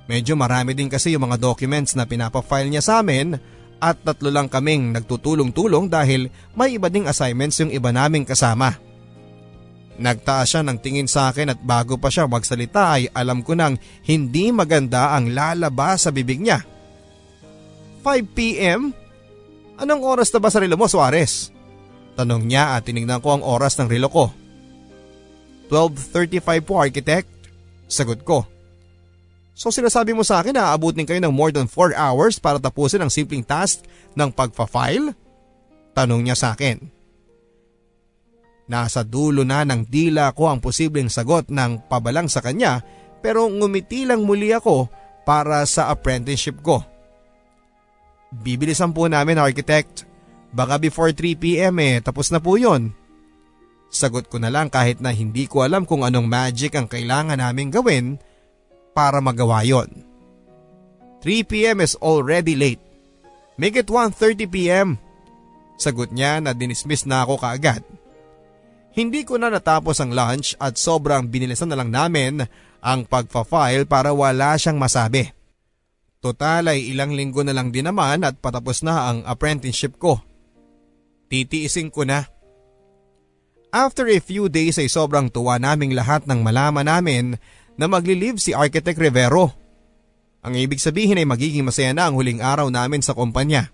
Medyo marami din kasi yung mga documents na pinapafile niya sa amin at tatlo lang kaming nagtutulong-tulong dahil may iba ding assignments yung iba naming kasama. Nagtaas siya ng tingin sa akin at bago pa siya magsalita ay alam ko nang hindi maganda ang lalabas sa bibig niya. 5pm? Anong oras na ba sa relo mo, Suarez? Tanong niya at tinignan ko ang oras ng relo ko. 12.35 po, architect. Sagot ko. So sinasabi mo sa akin na aabutin kayo ng more than 4 hours para tapusin ang simpleng task ng pagfa-file? Tanong niya sa akin. Nasa dulo na ng dila ko ang posibleng sagot ng pabalang sa kanya pero ngumiti lang muli ako para sa apprenticeship ko. Bibilisan po namin architect. Baka before 3pm eh tapos na po yon. Sagot ko na lang kahit na hindi ko alam kung anong magic ang kailangan naming gawin para magawa yon. 3pm is already late. Make it 1.30pm. Sagot niya na dinismiss na ako kaagad. Hindi ko na natapos ang lunch at sobrang binilisan na lang namin ang pagfa-file para wala siyang masabi. Total ay ilang linggo na lang din naman at patapos na ang apprenticeship ko. Titiisin ko na. After a few days ay sobrang tuwa naming lahat ng malaman namin na magli-leave si Architect Rivero. Ang ibig sabihin ay magiging masaya na ang huling araw namin sa kumpanya.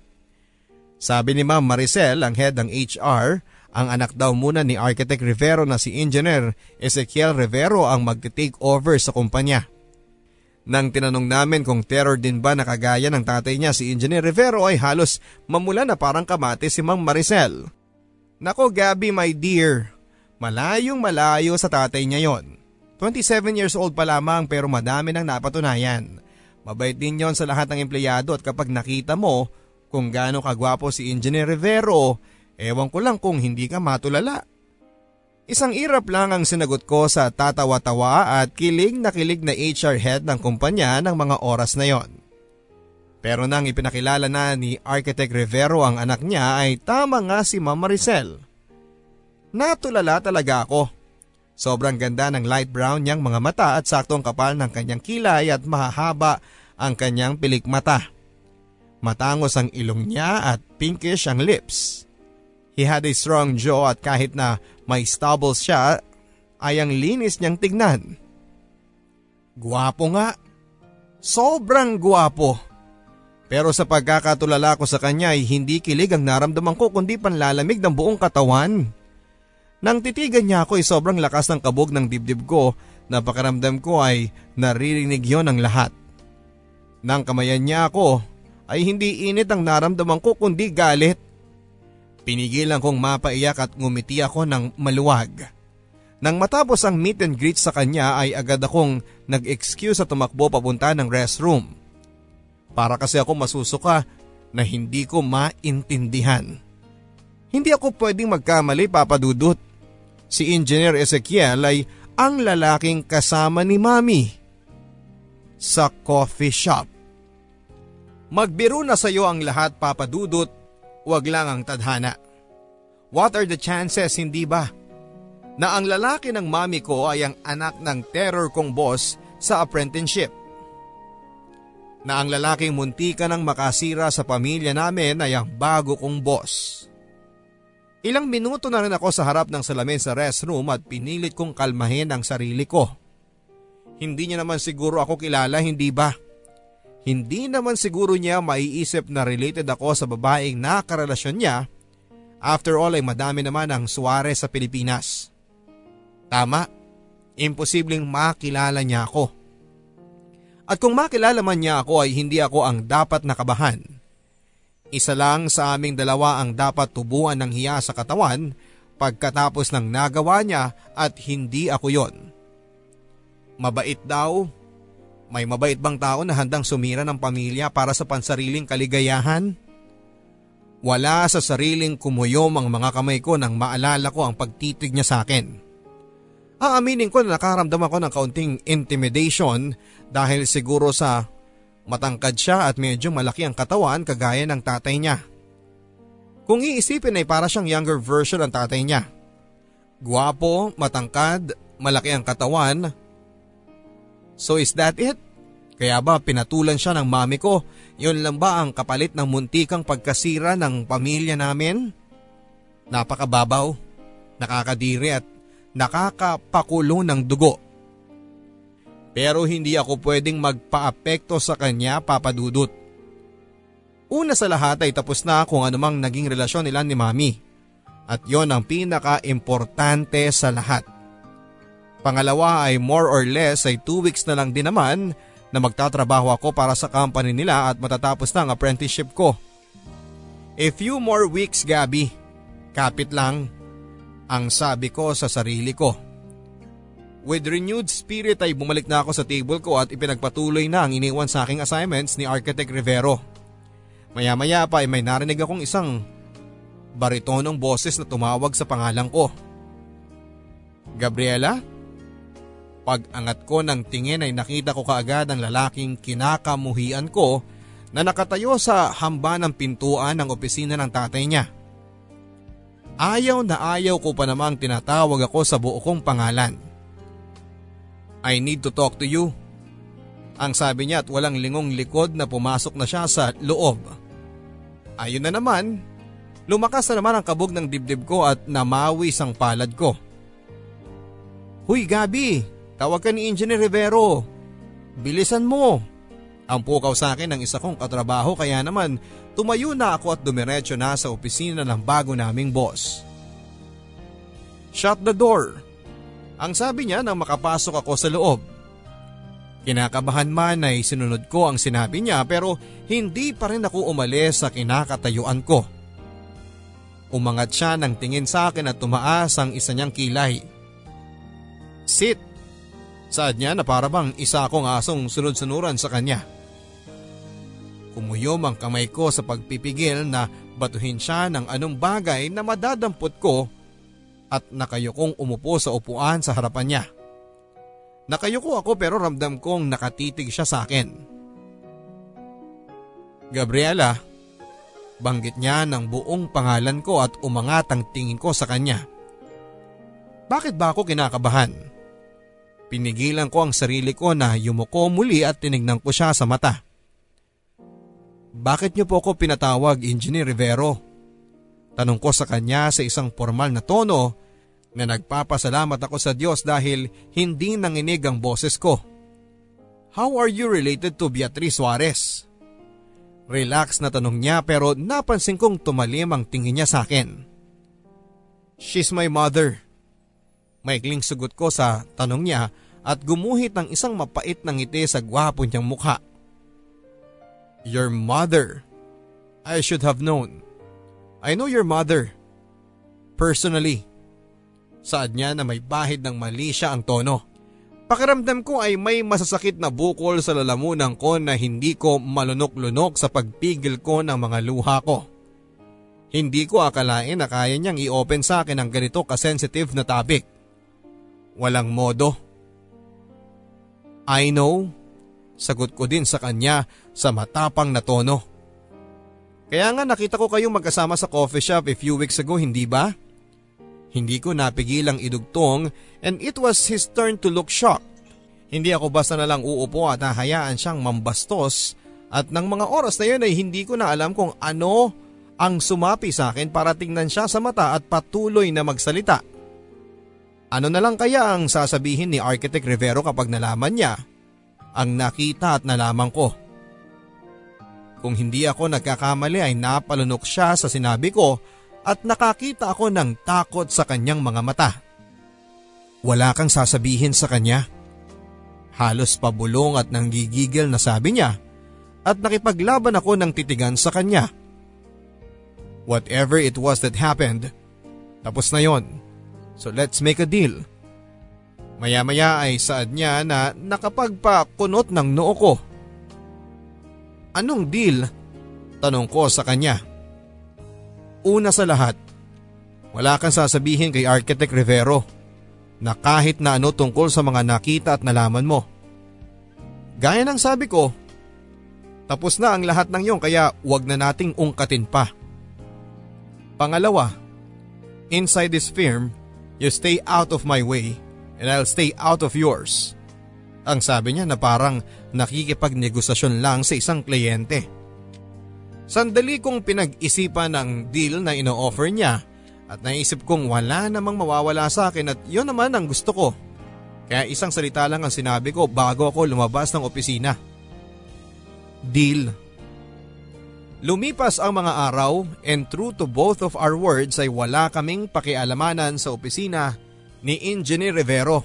Sabi ni Ma'am Maricel, ang head ng HR, ang anak daw muna ni Architect Rivero na si Engineer Ezekiel Rivero ang magte-take over sa kumpanya. Nang tinanong namin kung terror din ba nakagaya ng tatay niya si Engineer Rivero ay halos mamula na parang kamate si Ma'am Maricel. Nako Gabby my dear, malayong malayo sa tatay niya yon. 27 years old pa lamang pero madami nang napatunayan. Mabait din yon sa lahat ng empleyado at kapag nakita mo kung gaano kagwapo si Engineer Rivero, ewan ko lang kung hindi ka matulala. Isang irap lang ang sinagot ko sa tatawa-tawa at kilig na kilig na HR head ng kumpanya ng mga oras na yon. Pero nang ipinakilala na ni Architect Rivero ang anak niya ay tama nga si Mama Maricel. Natulala talaga ako Sobrang ganda ng light brown niyang mga mata at saktong kapal ng kanyang kilay at mahahaba ang kanyang pilik mata. Matangos ang ilong niya at pinkish ang lips. He had a strong jaw at kahit na may stubbles siya ay ang linis niyang tignan. Guwapo nga. Sobrang guwapo. Pero sa pagkakatulala ko sa kanya ay hindi kilig ang naramdaman ko kundi panlalamig ng buong katawan. Nang titigan niya ako ay sobrang lakas ng kabog ng dibdib ko na pakaramdam ko ay naririnig yon ng lahat. Nang kamayan niya ako ay hindi init ang naramdaman ko kundi galit. Pinigilan kong mapaiyak at ngumiti ako ng maluwag. Nang matapos ang meet and greet sa kanya ay agad akong nag-excuse at tumakbo papunta ng restroom. Para kasi ako masusuka na hindi ko maintindihan. Hindi ako pwedeng magkamali papadudot si Engineer Ezekiel ay ang lalaking kasama ni Mami sa coffee shop. Magbiro na sa iyo ang lahat papadudot, wag lang ang tadhana. What are the chances hindi ba? Na ang lalaki ng mami ko ay ang anak ng terror kong boss sa apprenticeship. Na ang lalaking muntika ng makasira sa pamilya namin ay ang bago kong boss. Ilang minuto na rin ako sa harap ng salamin sa restroom at pinilit kong kalmahin ang sarili ko. Hindi niya naman siguro ako kilala, hindi ba? Hindi naman siguro niya maiisip na related ako sa babaeng nakarelasyon niya. After all ay madami naman ang Suarez sa Pilipinas. Tama, imposibleng makilala niya ako. At kung makilala man niya ako ay hindi ako ang dapat nakabahan. Isa lang sa aming dalawa ang dapat tubuan ng hiya sa katawan pagkatapos ng nagawa niya at hindi ako yon. Mabait daw. May mabait bang tao na handang sumira ng pamilya para sa pansariling kaligayahan? Wala sa sariling kumuyom ang mga kamay ko nang maalala ko ang pagtitig niya sa akin. Aaminin ko na nakaramdam ako ng kaunting intimidation dahil siguro sa Matangkad siya at medyo malaki ang katawan kagaya ng tatay niya. Kung iisipin ay para siyang younger version ng tatay niya. Guwapo, matangkad, malaki ang katawan. So is that it? Kaya ba pinatulan siya ng mami ko? Yun lang ba ang kapalit ng muntikang pagkasira ng pamilya namin? Napakababaw, nakakadiri at nakakapakulo ng dugo. Pero hindi ako pwedeng magpaapekto sa kanya papadudot. Una sa lahat ay tapos na kung anumang naging relasyon nila ni Mami. At yon ang pinaka-importante sa lahat. Pangalawa ay more or less ay 2 weeks na lang din naman na magtatrabaho ako para sa company nila at matatapos na ang apprenticeship ko. A few more weeks Gabi, kapit lang ang sabi ko sa sarili ko. With renewed spirit ay bumalik na ako sa table ko at ipinagpatuloy na ang iniwan sa aking assignments ni Architect Rivero. Maya-maya pa ay may narinig akong isang baritonong boses na tumawag sa pangalan ko. Gabriela? Pag angat ko ng tingin ay nakita ko kaagad ang lalaking kinakamuhian ko na nakatayo sa hamba ng pintuan ng opisina ng tatay niya. Ayaw na ayaw ko pa namang tinatawag ako sa buo kong pangalan. I need to talk to you. Ang sabi niya at walang lingong likod na pumasok na siya sa loob. Ayun na naman, lumakas na naman ang kabog ng dibdib ko at namawis ang palad ko. Huy Gabi, tawag ka ni Engineer Rivero. Bilisan mo. Ang pukaw sa akin ng isa kong katrabaho kaya naman tumayo na ako at dumiretso na sa opisina ng bago naming boss. Shut the door. Ang sabi niya nang makapasok ako sa loob. Kinakabahan man ay sinunod ko ang sinabi niya pero hindi pa rin ako umalis sa kinakatayuan ko. Umangat siya ng tingin sa akin at tumaas ang isa niyang kilay. Sit! Saad niya na para bang isa akong asong sunod-sunuran sa kanya. Kumuyom ang kamay ko sa pagpipigil na batuhin siya ng anong bagay na madadampot ko at nakayukong umupo sa upuan sa harapan niya. Nakayuko ako pero ramdam kong nakatitig siya sa akin. Gabriela, banggit niya ng buong pangalan ko at umangat ang tingin ko sa kanya. Bakit ba ako kinakabahan? Pinigilan ko ang sarili ko na yumuko muli at tinignan ko siya sa mata. Bakit niyo po ako pinatawag, Engineer Rivero? Tanong ko sa kanya sa isang formal na tono na nagpapasalamat ako sa Diyos dahil hindi nanginig ang boses ko. How are you related to Beatriz Suarez? Relax na tanong niya pero napansin kong tumalim ang tingin niya sa akin. She's my mother. Maikling sugot ko sa tanong niya at gumuhit ng isang mapait na ngiti sa gwapo niyang mukha. Your mother. I should have known. I know your mother. Personally. Saad niya na may bahid ng mali siya ang tono. Pakiramdam ko ay may masasakit na bukol sa lalamunan ko na hindi ko malunok-lunok sa pagpigil ko ng mga luha ko. Hindi ko akalain na kaya niyang i-open sa akin ang ganito kasensitive na topic. Walang modo. I know, sagot ko din sa kanya sa matapang na tono. Kaya nga nakita ko kayong magkasama sa coffee shop a few weeks ago, hindi ba? Hindi ko napigilang idugtong and it was his turn to look shocked. Hindi ako basta na lang uupo at hahayaan siyang mambastos at ng mga oras na yun ay hindi ko na alam kung ano ang sumapi sa akin para tingnan siya sa mata at patuloy na magsalita. Ano na lang kaya ang sasabihin ni Architect Rivero kapag nalaman niya ang nakita at nalaman ko? Kung hindi ako nagkakamali ay napalunok siya sa sinabi ko at nakakita ako ng takot sa kanyang mga mata. Wala kang sasabihin sa kanya. Halos pabulong at nanggigigil na sabi niya at nakipaglaban ako ng titigan sa kanya. Whatever it was that happened, tapos na yon. So let's make a deal. Maya-maya ay saad niya na nakapagpakunot ng noo ko. Anong deal? Tanong ko sa kanya. Una sa lahat, wala kang sasabihin kay Architect Rivero na kahit na ano tungkol sa mga nakita at nalaman mo. Gaya ng sabi ko, tapos na ang lahat ng yon kaya wag na nating ungkatin pa. Pangalawa, inside this firm, you stay out of my way and I'll stay out of yours. Ang sabi niya na parang nakikipagnegosasyon lang sa isang kliyente. Sandali kong pinag-isipan ang deal na ino-offer niya at naisip kong wala namang mawawala sa akin at yon naman ang gusto ko. Kaya isang salita lang ang sinabi ko bago ako lumabas ng opisina. Deal. Lumipas ang mga araw and true to both of our words ay wala kaming pakialamanan sa opisina ni Engineer Rivero.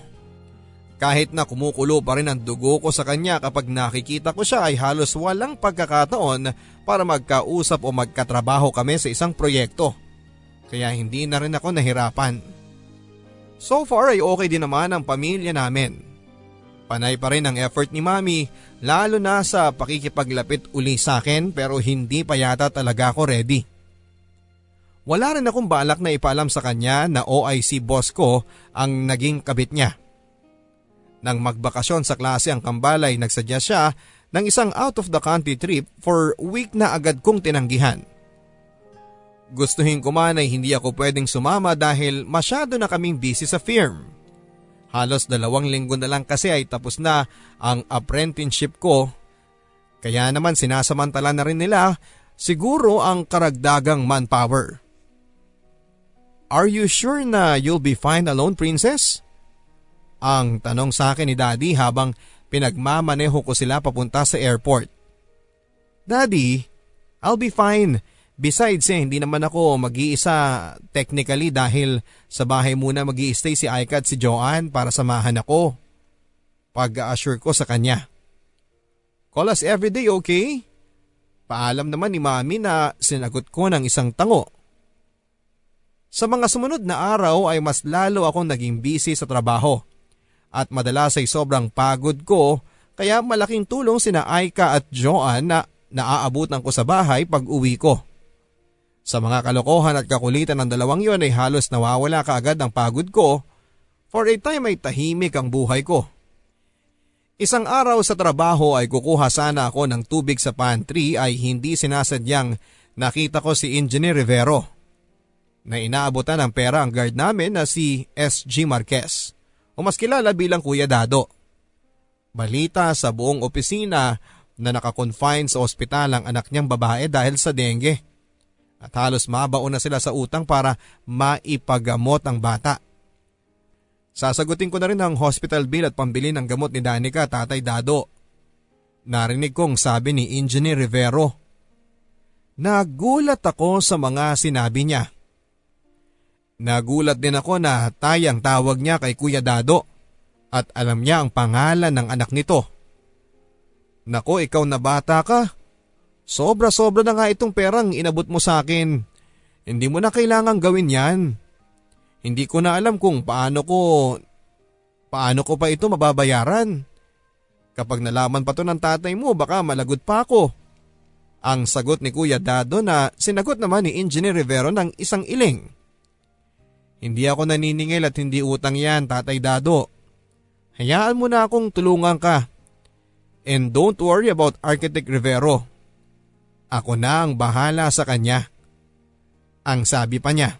Kahit na kumukulo pa rin ang dugo ko sa kanya kapag nakikita ko siya ay halos walang pagkakataon para magkausap o magkatrabaho kami sa isang proyekto. Kaya hindi na rin ako nahirapan. So far ay okay din naman ang pamilya namin. Panay pa rin ang effort ni mami lalo na sa pakikipaglapit uli sa akin pero hindi pa yata talaga ako ready. Wala rin akong balak na ipaalam sa kanya na OIC boss ko ang naging kabit niya. Nang magbakasyon sa klase ang kambalay nagsadya siya ng isang out of the country trip for week na agad kong tinanggihan. Gustuhin ko man ay hindi ako pwedeng sumama dahil masyado na kaming busy sa firm. Halos dalawang linggo na lang kasi ay tapos na ang apprenticeship ko. Kaya naman sinasamantala na rin nila siguro ang karagdagang manpower. Are you sure na you'll be fine alone, princess? Ang tanong sa akin ni daddy habang pinagmamaneho ko sila papunta sa airport. Daddy, I'll be fine. Besides eh, hindi naman ako mag-iisa technically dahil sa bahay muna mag stay si Aika at si Joanne para samahan ako. Pag-assure ko sa kanya. Call us everyday, okay? Paalam naman ni Mami na sinagot ko ng isang tango. Sa mga sumunod na araw ay mas lalo akong naging busy sa trabaho at madalas ay sobrang pagod ko kaya malaking tulong sina Aika at Joan na naaabutan ko sa bahay pag uwi ko. Sa mga kalokohan at kakulitan ng dalawang yon ay halos nawawala kaagad ang pagod ko. For a time ay tahimik ang buhay ko. Isang araw sa trabaho ay kukuha sana ako ng tubig sa pantry ay hindi sinasadyang nakita ko si Engineer Rivero na inaabutan ng pera ang guard namin na si SG Marquez o mas kilala bilang Kuya Dado. Balita sa buong opisina na nakakonfine sa ospital ang anak niyang babae dahil sa dengue. At halos mabaon na sila sa utang para maipagamot ang bata. Sasagutin ko na rin ang hospital bill at pambili ng gamot ni Danica Tatay Dado. Narinig kong sabi ni Engineer Rivero. Nagulat ako sa mga sinabi niya. Nagulat din ako na tayang tawag niya kay Kuya Dado at alam niya ang pangalan ng anak nito. Nako ikaw na bata ka. Sobra-sobra na nga itong perang inabot mo sa akin. Hindi mo na kailangang gawin yan. Hindi ko na alam kung paano ko, paano ko pa ito mababayaran. Kapag nalaman pa to ng tatay mo baka malagot pa ako. Ang sagot ni Kuya Dado na sinagot naman ni Engineer Rivero ng isang iling. Hindi ako naniningil at hindi utang yan, Tatay Dado. Hayaan mo na akong tulungan ka. And don't worry about Architect Rivero. Ako na ang bahala sa kanya. Ang sabi pa niya.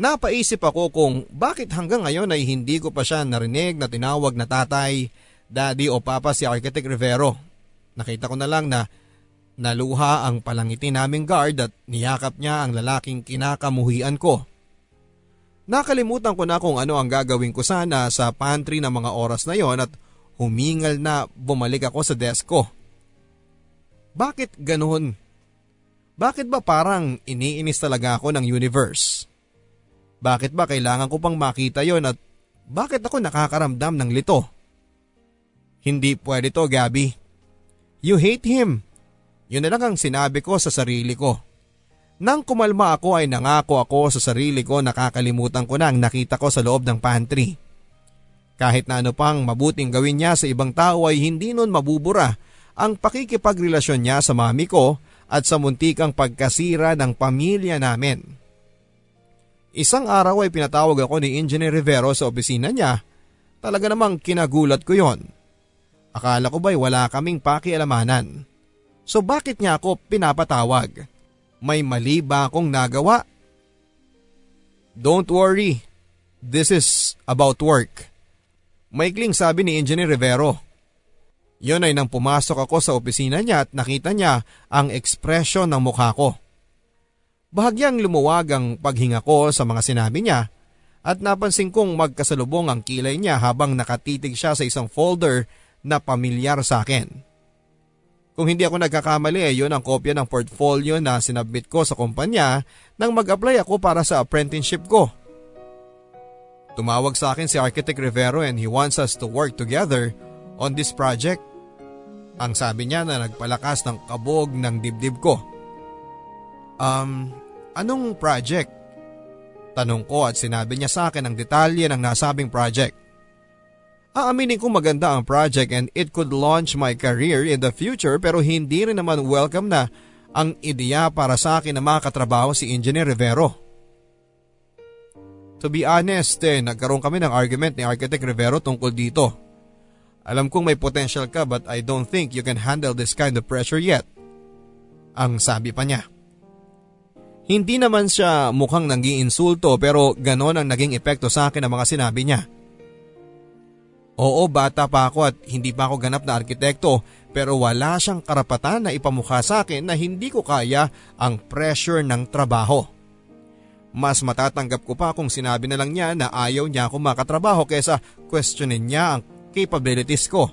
Napaisip ako kung bakit hanggang ngayon ay hindi ko pa siya narinig na tinawag na tatay, daddy o papa si Architect Rivero. Nakita ko na lang na naluha ang palangiti naming guard at niyakap niya ang lalaking kinakamuhian ko. Nakalimutan ko na kung ano ang gagawin ko sana sa pantry ng mga oras na yon at humingal na bumalik ako sa desk ko. Bakit ganoon? Bakit ba parang iniinis talaga ako ng universe? Bakit ba kailangan ko pang makita yon at bakit ako nakakaramdam ng lito? Hindi pwede to, Gabby. You hate him. Yun na lang ang sinabi ko sa sarili ko. Nang kumalma ako ay nangako ako sa sarili ko nakakalimutan ko na ang nakita ko sa loob ng pantry. Kahit na ano pang mabuting gawin niya sa ibang tao ay hindi nun mabubura ang pakikipagrelasyon niya sa mami ko at sa muntikang pagkasira ng pamilya namin. Isang araw ay pinatawag ako ni Engineer Rivero sa opisina niya. Talaga namang kinagulat ko yon. Akala ko ba'y wala kaming pakialamanan. So bakit niya ako pinapatawag? May mali ba akong nagawa Don't worry, this is about work. Maikling sabi ni Engineer Rivero. Yon ay nang pumasok ako sa opisina niya at nakita niya ang ekspresyon ng mukha ko. Bahagyang lumuwag ang paghinga ko sa mga sinabi niya at napansin kong magkasalubong ang kilay niya habang nakatitig siya sa isang folder na pamilyar sa akin. Kung hindi ako nagkakamali ay yun ang kopya ng portfolio na sinabit ko sa kumpanya nang mag-apply ako para sa apprenticeship ko. Tumawag sa akin si Architect Rivero and he wants us to work together on this project. Ang sabi niya na nagpalakas ng kabog ng dibdib ko. Um, anong project? Tanong ko at sinabi niya sa akin ang detalye ng nasabing project. Aaminin ko maganda ang project and it could launch my career in the future pero hindi rin naman welcome na ang ideya para sa akin na makatrabaho si Engineer Rivero. To be honest, eh, nagkaroon kami ng argument ni Architect Rivero tungkol dito. Alam kong may potential ka but I don't think you can handle this kind of pressure yet. Ang sabi pa niya. Hindi naman siya mukhang nag-iinsulto pero ganon ang naging epekto sa akin ang mga sinabi niya. Oo, bata pa ako at hindi pa ako ganap na arkitekto pero wala siyang karapatan na ipamukha sa akin na hindi ko kaya ang pressure ng trabaho. Mas matatanggap ko pa kung sinabi na lang niya na ayaw niya ako makatrabaho kaysa questionin niya ang capabilities ko.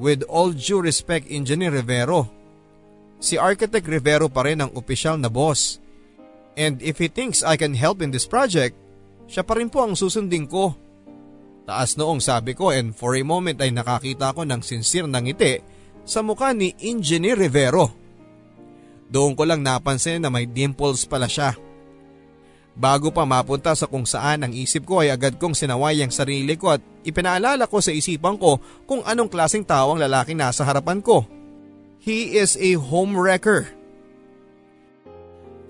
With all due respect, Engineer Rivero, si Architect Rivero pa rin ang opisyal na boss. And if he thinks I can help in this project, siya pa rin po ang susundin ko. Taas noong sabi ko and for a moment ay nakakita ko ng sincere na ngiti sa mukha ni Engineer Rivero. Doon ko lang napansin na may dimples pala siya. Bago pa mapunta sa kung saan ang isip ko ay agad kong sinaway ang sarili ko at ipinaalala ko sa isipan ko kung anong klaseng tao ang lalaking nasa harapan ko. He is a homewrecker.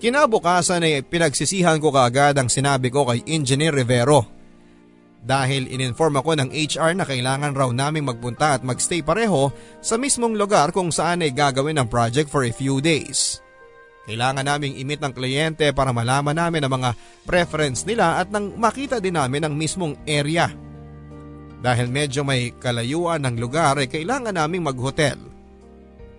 Kinabukasan ay pinagsisihan ko kaagad ang sinabi ko kay Engineer Rivero. Dahil ininform ako ng HR na kailangan raw naming magpunta at magstay pareho sa mismong lugar kung saan ay gagawin ang project for a few days. Kailangan naming imit ng kliyente para malaman namin ang mga preference nila at nang makita din namin ang mismong area. Dahil medyo may kalayuan ng lugar ay kailangan naming maghotel.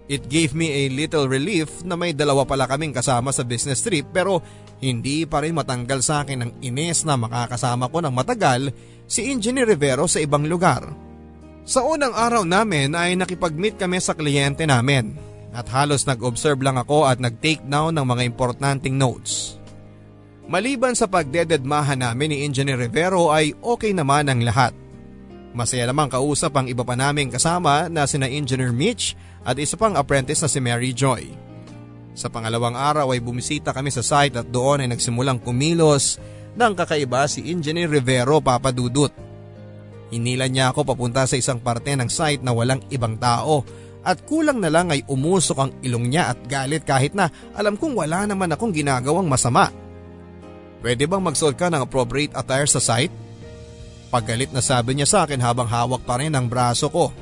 It gave me a little relief na may dalawa pala kaming kasama sa business trip pero hindi pa rin matanggal sa akin ang ines na makakasama ko ng matagal si Engineer Rivero sa ibang lugar. Sa unang araw namin ay nakipag-meet kami sa kliyente namin at halos nag-observe lang ako at nag-take down ng mga importanteng notes. Maliban sa pagdededmahan namin ni Engineer Rivero ay okay naman ang lahat. Masaya namang kausap ang iba pa naming kasama na sina Engineer Mitch at isa pang apprentice na si Mary Joy. Sa pangalawang araw ay bumisita kami sa site at doon ay nagsimulang kumilos ng kakaiba si Engineer Rivero papadudot. Hinila niya ako papunta sa isang parte ng site na walang ibang tao at kulang na lang ay umusok ang ilong niya at galit kahit na alam kong wala naman akong ginagawang masama. Pwede bang magsuot ka ng appropriate attire sa site? Paggalit na sabi niya sa akin habang hawak pa rin ang braso ko.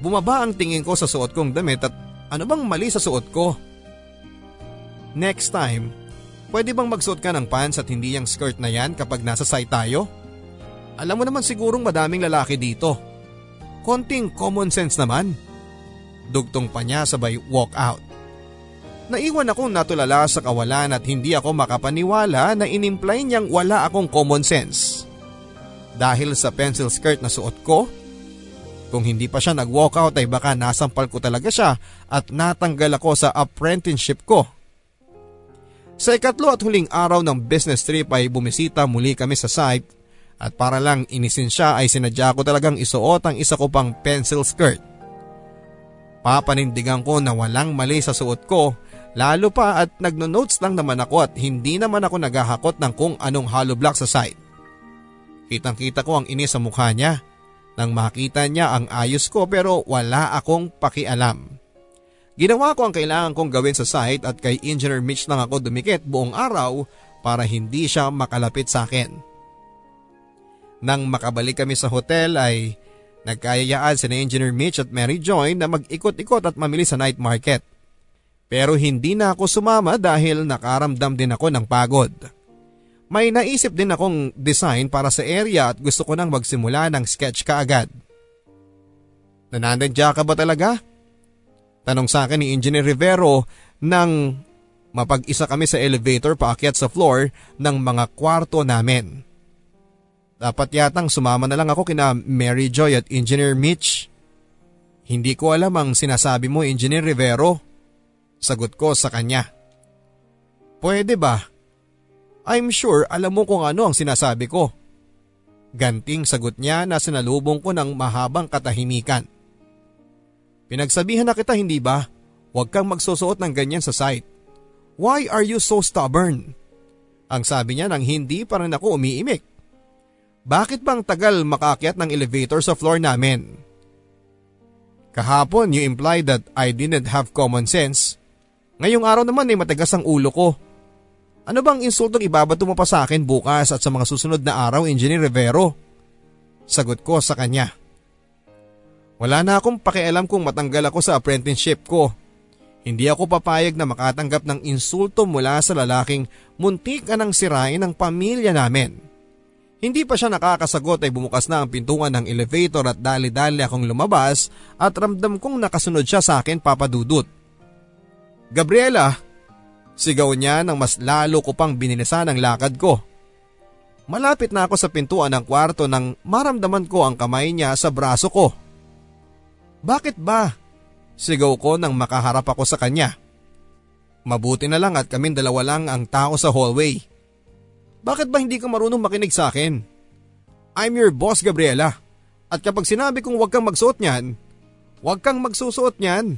Bumaba ang tingin ko sa suot kong damit at ano bang mali sa suot ko? Next time, pwede bang magsuot ka ng pants at hindi yung skirt na yan kapag nasa site tayo? Alam mo naman sigurong madaming lalaki dito. Konting common sense naman. Dugtong pa niya sabay walk out. Naiwan akong natulala sa kawalan at hindi ako makapaniwala na inimply niyang wala akong common sense. Dahil sa pencil skirt na suot ko, kung hindi pa siya nag-walk out ay baka nasampal ko talaga siya at natanggal ako sa apprenticeship ko. Sa ikatlo at huling araw ng business trip ay bumisita muli kami sa site at para lang inisin siya ay sinadya ko talagang isuot ang isa ko pang pencil skirt. Papanindigan ko na walang mali sa suot ko lalo pa at nagno-notes lang naman ako at hindi naman ako naghahakot ng kung anong hollow block sa site. Kitang kita ko ang inis sa mukha niya nang makita niya ang ayos ko pero wala akong pakialam. Ginawa ko ang kailangan kong gawin sa site at kay Engineer Mitch lang ako dumikit buong araw para hindi siya makalapit sa akin. Nang makabalik kami sa hotel ay nagkayayaan si Engineer Mitch at Mary Joy na mag-ikot-ikot at mamili sa night market. Pero hindi na ako sumama dahil nakaramdam din ako ng pagod. May naisip din akong design para sa area at gusto ko nang magsimula ng sketch kaagad. Nanandadya ka ba talaga? Tanong sa akin ni Engineer Rivero nang mapag-isa kami sa elevator paakyat sa floor ng mga kwarto namin. Dapat yatang sumama na lang ako kina Mary Joy at Engineer Mitch. Hindi ko alam ang sinasabi mo Engineer Rivero. Sagot ko sa kanya. Pwede ba? I'm sure alam mo kung ano ang sinasabi ko. Ganting sagot niya na sinalubong ko ng mahabang katahimikan. Pinagsabihan na kita hindi ba? Huwag kang magsusuot ng ganyan sa site. Why are you so stubborn? Ang sabi niya nang hindi pa rin ako umiimik. Bakit bang tagal makakyat ng elevator sa floor namin? Kahapon you implied that I didn't have common sense. Ngayong araw naman ay matigas ang ulo ko. Ano bang insultong ibabato mo pa sa akin bukas at sa mga susunod na araw, Engineer Rivero? Sagot ko sa kanya. Wala na akong pakialam kung matanggal ako sa apprenticeship ko. Hindi ako papayag na makatanggap ng insulto mula sa lalaking muntik ka ng sirain ng pamilya namin. Hindi pa siya nakakasagot ay bumukas na ang pintuan ng elevator at dali-dali akong lumabas at ramdam kong nakasunod siya sa akin papadudot. Gabriela, Sigaw niya nang mas lalo ko pang binilisan ang lakad ko. Malapit na ako sa pintuan ng kwarto nang maramdaman ko ang kamay niya sa braso ko. Bakit ba? Sigaw ko nang makaharap ako sa kanya. Mabuti na lang at kaming dalawa lang ang tao sa hallway. Bakit ba hindi ka marunong makinig sa akin? I'm your boss Gabriela. At kapag sinabi kong huwag kang magsuot niyan, huwag kang magsusuot niyan.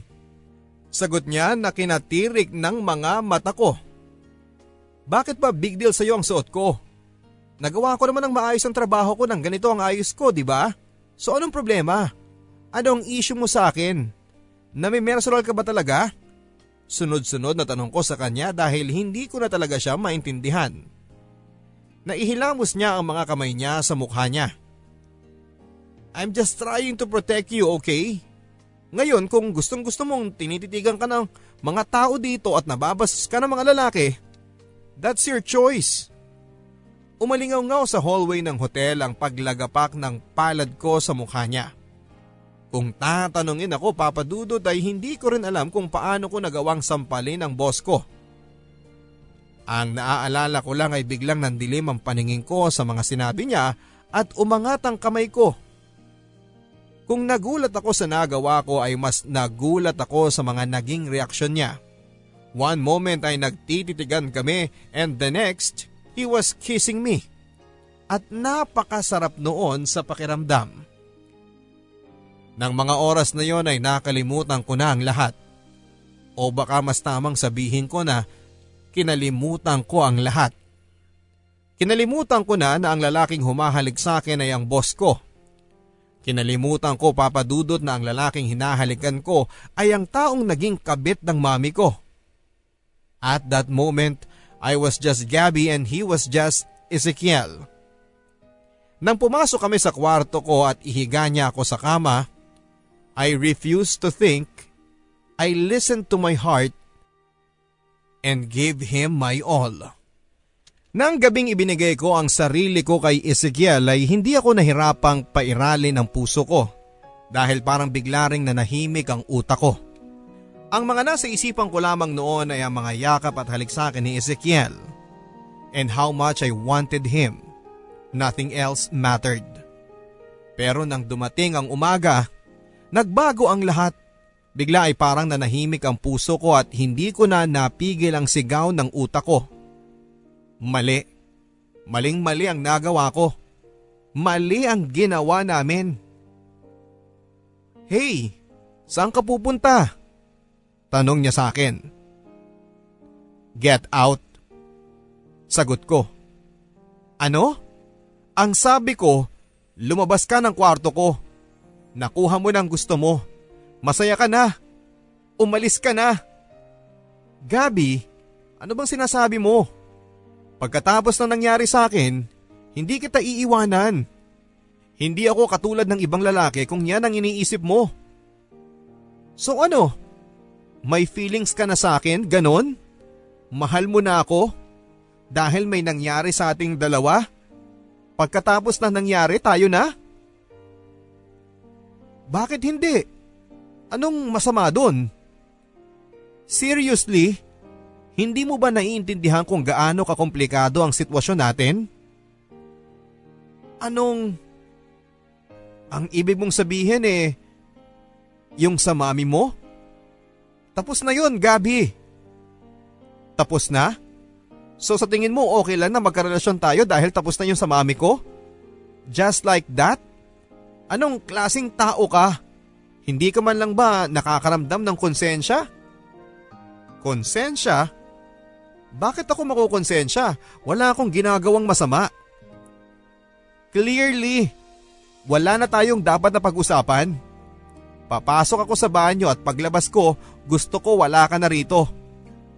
Sagot niya na kinatirik ng mga mata ko. Bakit ba big deal sa iyo ang suot ko? Nagawa ko naman ng maayos ang trabaho ko nang ganito ang ayos ko, di ba? So anong problema? Anong issue mo sa akin? Namimersual ka ba talaga? Sunod-sunod na tanong ko sa kanya dahil hindi ko na talaga siya maintindihan. Naihilamos niya ang mga kamay niya sa mukha niya. I'm just trying to protect you, okay? Ngayon kung gustong gusto mong tinititigan ka ng mga tao dito at nababas ka ng mga lalaki, that's your choice. Umalingaw-ngaw sa hallway ng hotel ang paglagapak ng palad ko sa mukha niya. Kung tatanungin ako papadudot ay hindi ko rin alam kung paano ko nagawang sampalin ang boss ko. Ang naaalala ko lang ay biglang nandilim ang paningin ko sa mga sinabi niya at umangat ang kamay ko kung nagulat ako sa nagawa ko ay mas nagulat ako sa mga naging reaksyon niya. One moment ay nagtititigan kami and the next, he was kissing me. At napakasarap noon sa pakiramdam. Nang mga oras na yon ay nakalimutan ko na ang lahat. O baka mas tamang sabihin ko na kinalimutan ko ang lahat. Kinalimutan ko na na ang lalaking humahalik sa akin ay ang boss ko Kinalimutan ko papadudot na ang lalaking hinahalikan ko ay ang taong naging kabit ng mami ko. At that moment, I was just Gabby and he was just Ezekiel. Nang pumasok kami sa kwarto ko at ihiga niya ako sa kama, I refused to think. I listened to my heart and gave him my all. Nang gabing ibinigay ko ang sarili ko kay Ezekiel ay hindi ako nahirapang pairalin ang puso ko dahil parang bigla ring nanahimik ang utak ko. Ang mga nasa isipan ko lamang noon ay ang mga yakap at halik sa akin ni Ezekiel and how much I wanted him. Nothing else mattered. Pero nang dumating ang umaga, nagbago ang lahat. Bigla ay parang nanahimik ang puso ko at hindi ko na napigil ang sigaw ng utak ko. Mali. Maling mali ang nagawa ko. Mali ang ginawa namin. Hey, saan ka pupunta? Tanong niya sa akin. Get out. Sagot ko. Ano? Ang sabi ko, lumabas ka ng kwarto ko. Nakuha mo ng gusto mo. Masaya ka na. Umalis ka na. Gabi, ano bang sinasabi mo? Pagkatapos ng nangyari sa akin, hindi kita iiwanan. Hindi ako katulad ng ibang lalaki kung yan ang iniisip mo. So ano? May feelings ka na sa akin, ganon? Mahal mo na ako? Dahil may nangyari sa ating dalawa? Pagkatapos na nangyari, tayo na? Bakit hindi? Anong masama doon? Seriously? Hindi mo ba naiintindihan kung gaano kakomplikado ang sitwasyon natin? Anong... Ang ibig mong sabihin eh, yung sa mami mo? Tapos na yun, Gabi. Tapos na? So sa tingin mo okay lang na magkarelasyon tayo dahil tapos na yung sa mami ko? Just like that? Anong klasing tao ka? Hindi ka man lang ba nakakaramdam ng konsensya? Konsensya? Bakit ako makukonsensya? Wala akong ginagawang masama. Clearly, wala na tayong dapat na pag-usapan. Papasok ako sa banyo at paglabas ko, gusto ko wala ka na rito.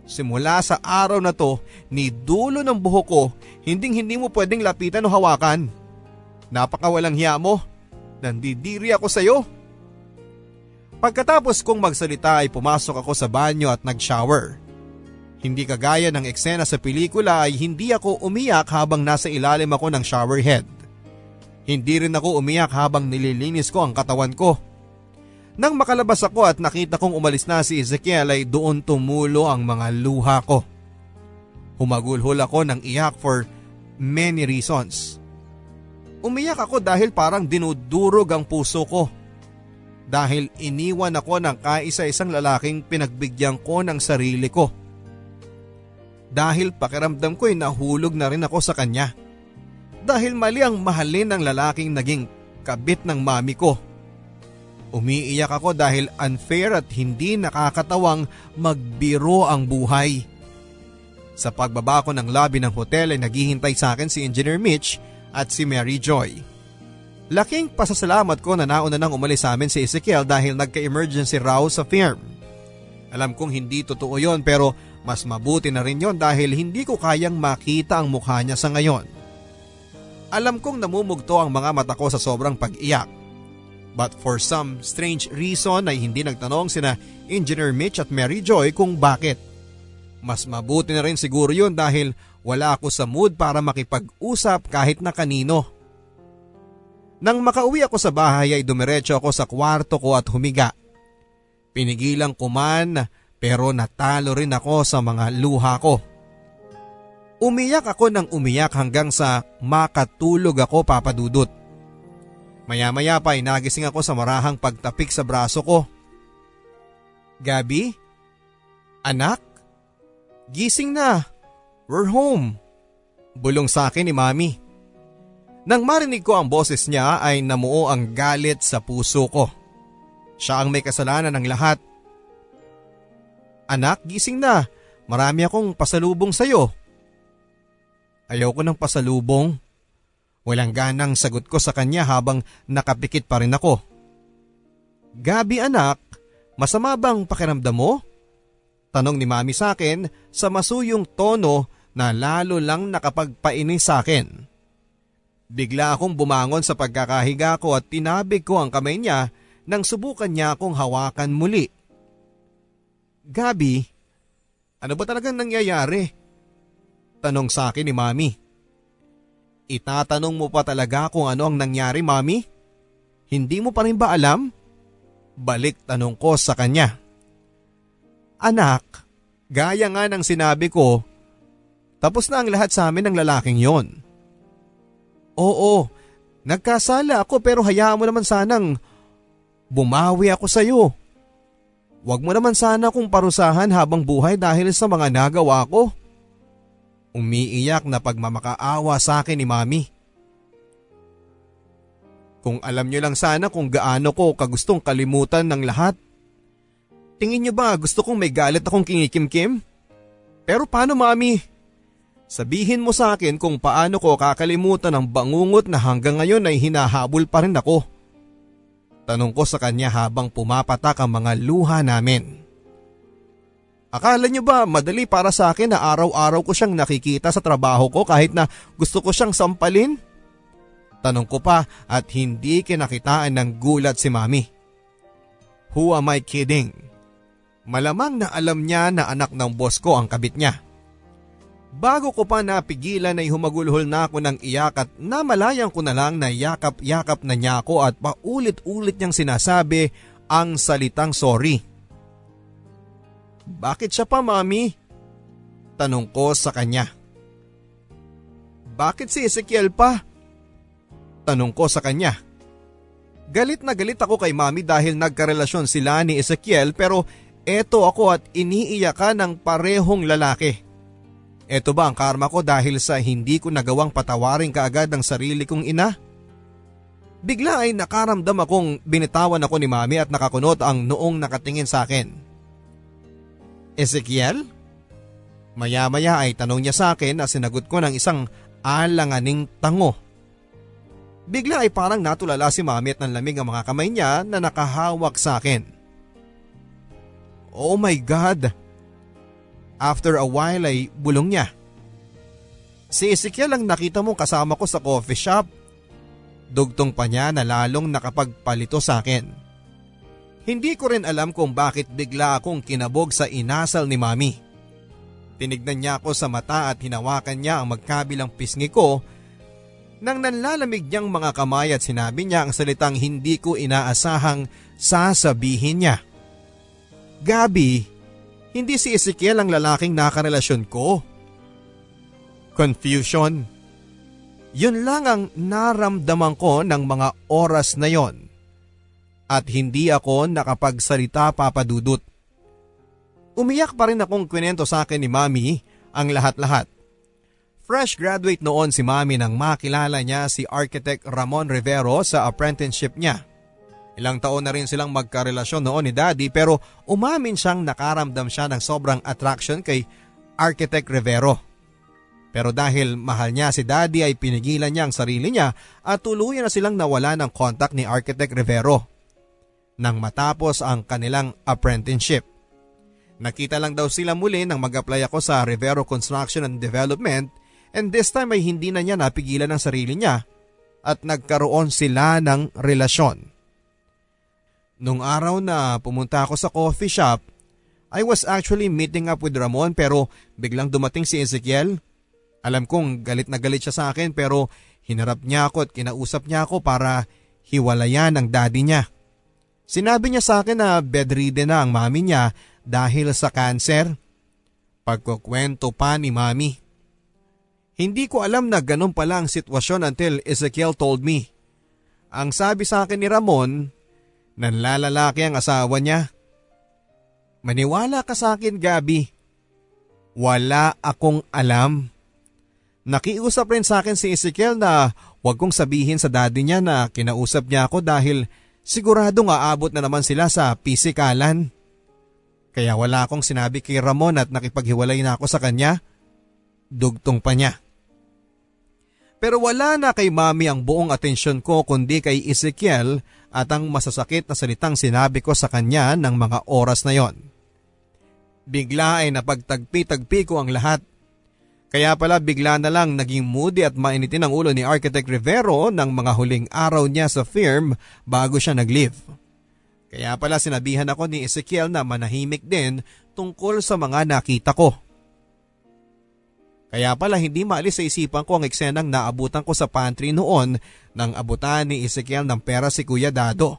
Simula sa araw na to, ni dulo ng buhok ko, hinding hindi mo pwedeng lapitan o hawakan. Napakawalang hiya mo. Nandidiri ako sa iyo. Pagkatapos kong magsalita ay pumasok ako sa banyo at nag-shower. Hindi kagaya ng eksena sa pelikula ay hindi ako umiyak habang nasa ilalim ako ng shower head. Hindi rin ako umiyak habang nililinis ko ang katawan ko. Nang makalabas ako at nakita kong umalis na si Ezekiel ay doon tumulo ang mga luha ko. Humagulhol ako ng iyak for many reasons. Umiyak ako dahil parang dinudurog ang puso ko. Dahil iniwan ako ng kaisa-isang lalaking pinagbigyan ko ng sarili ko. Dahil pakiramdam ko ay nahulog na rin ako sa kanya dahil mali ang mahalin ng lalaking naging kabit ng mami ko. Umiiyak ako dahil unfair at hindi nakakatawang magbiro ang buhay. Sa pagbaba ko ng lobby ng hotel ay naghihintay sa akin si Engineer Mitch at si Mary Joy. Laking pasasalamat ko na nauna nang umalis sa amin si Ezekiel dahil nagka-emergency raw sa firm. Alam kong hindi totoo yon pero mas mabuti na rin yon dahil hindi ko kayang makita ang mukha niya sa ngayon. Alam kong namumugto ang mga mata ko sa sobrang pag-iyak. But for some strange reason ay hindi nagtanong sina Engineer Mitch at Mary Joy kung bakit. Mas mabuti na rin siguro yun dahil wala ako sa mood para makipag-usap kahit na kanino. Nang makauwi ako sa bahay ay dumiretso ako sa kwarto ko at humiga. Pinigilang kuman pero natalo rin ako sa mga luha ko. Umiyak ako ng umiyak hanggang sa makatulog ako papadudot. Maya-maya pa ay nagising ako sa marahang pagtapik sa braso ko. Gabi? Anak? Gising na. We're home. Bulong sa akin ni Mami. Nang marinig ko ang boses niya ay namuo ang galit sa puso ko. Siya ang may kasalanan ng lahat. Anak, gising na. Marami akong pasalubong sa'yo. Ayaw ko ng pasalubong. Walang ganang sagot ko sa kanya habang nakapikit pa rin ako. Gabi anak, masama bang pakiramdam mo? Tanong ni mami sa akin sa masuyong tono na lalo lang nakapagpainis sa akin. Bigla akong bumangon sa pagkakahiga ko at tinabig ko ang kamay niya nang subukan niya akong hawakan muli. Gabi, ano ba talagang nangyayari? Tanong sa akin ni Mami. Itatanong mo pa talaga kung ano ang nangyari Mami? Hindi mo pa rin ba alam? Balik tanong ko sa kanya. Anak, gaya nga ng sinabi ko, tapos na ang lahat sa amin ng lalaking yon. Oo, nagkasala ako pero hayaan mo naman sanang bumawi ako sa iyo. Huwag mo naman sana kung parusahan habang buhay dahil sa mga nagawa ko. Umiiyak na pagmamakaawa sa akin ni Mami. Kung alam niyo lang sana kung gaano ko kagustong kalimutan ng lahat. Tingin niyo ba gusto kong may galit akong kinikim-kim? Pero paano Mami? Sabihin mo sa akin kung paano ko kakalimutan ang bangungot na hanggang ngayon ay hinahabol pa rin ako. Tanong ko sa kanya habang pumapatak ang mga luha namin. Akala niyo ba madali para sa akin na araw-araw ko siyang nakikita sa trabaho ko kahit na gusto ko siyang sampalin? Tanong ko pa at hindi kinakitaan ng gulat si mami. Who am I kidding? Malamang na alam niya na anak ng boss ko ang kabit niya. Bago ko pa napigilan ay humagulhol na ako ng iyak at namalayan ko na lang na yakap-yakap na niya ako at paulit-ulit niyang sinasabi ang salitang sorry. Bakit siya pa mami? Tanong ko sa kanya. Bakit si Ezekiel pa? Tanong ko sa kanya. Galit na galit ako kay mami dahil nagkarelasyon sila ni Ezekiel pero eto ako at iniiyakan ng parehong lalaki. Eto ba ang karma ko dahil sa hindi ko nagawang patawarin kaagad ang sarili kong ina? Bigla ay nakaramdam akong binitawan ako ni mami at nakakunot ang noong nakatingin sa akin. Ezekiel? Maya-maya ay tanong niya sa akin na sinagot ko ng isang alanganing tango. Bigla ay parang natulala si mami at nanlamig ang mga kamay niya na nakahawak sa akin. Oh my God! After a while ay bulong niya. Si Ezekiel ang nakita mo kasama ko sa coffee shop. Dugtong pa niya na lalong nakapagpalito sa akin. Hindi ko rin alam kung bakit bigla akong kinabog sa inasal ni mami. Tinignan niya ako sa mata at hinawakan niya ang magkabilang pisngi ko nang nanlalamig niyang mga kamay at sinabi niya ang salitang hindi ko inaasahang sasabihin niya. Gabi, hindi si Ezekiel ang lalaking nakarelasyon ko. Confusion. Yun lang ang naramdaman ko ng mga oras na yon at hindi ako nakapagsalita papadudot. Umiyak pa rin akong kwento sa akin ni Mami ang lahat-lahat. Fresh graduate noon si Mami nang makilala niya si Architect Ramon Rivero sa apprenticeship niya. Ilang taon na rin silang magkarelasyon noon ni Daddy pero umamin siyang nakaramdam siya ng sobrang attraction kay Architect Rivero. Pero dahil mahal niya si Daddy ay pinigilan niya ang sarili niya at tuluyan na silang nawala ng contact ni Architect Rivero nang matapos ang kanilang apprenticeship. Nakita lang daw sila muli nang mag-apply ako sa Rivero Construction and Development and this time ay hindi na niya napigilan ang sarili niya at nagkaroon sila ng relasyon. Nung araw na pumunta ako sa coffee shop, I was actually meeting up with Ramon pero biglang dumating si Ezekiel. Alam kong galit na galit siya sa akin pero hinarap niya ako at kinausap niya ako para hiwalayan ang daddy niya. Sinabi niya sa akin na bedridden na ang mami niya dahil sa cancer. Pagkukwento pa ni mami. Hindi ko alam na ganun pala ang sitwasyon until Ezekiel told me. Ang sabi sa akin ni Ramon, nanlalalaki ang asawa niya. Maniwala ka sa akin Gabi. Wala akong alam. Nakiusap rin sa akin si Ezekiel na huwag kong sabihin sa daddy niya na kinausap niya ako dahil Siguradong aabot na naman sila sa pisikalan. Kaya wala akong sinabi kay Ramon at nakipaghiwalay na ako sa kanya. Dugtong pa niya. Pero wala na kay mami ang buong atensyon ko kundi kay Ezekiel at ang masasakit na salitang sinabi ko sa kanya ng mga oras na yon. Bigla ay napagtagpi-tagpi ko ang lahat kaya pala bigla na lang naging moody at mainitin ang ulo ni Architect Rivero ng mga huling araw niya sa firm bago siya nag-leave. Kaya pala sinabihan ako ni Ezekiel na manahimik din tungkol sa mga nakita ko. Kaya pala hindi maalis sa isipan ko ang eksenang naabutan ko sa pantry noon nang abutan ni Ezekiel ng pera si Kuya Dado.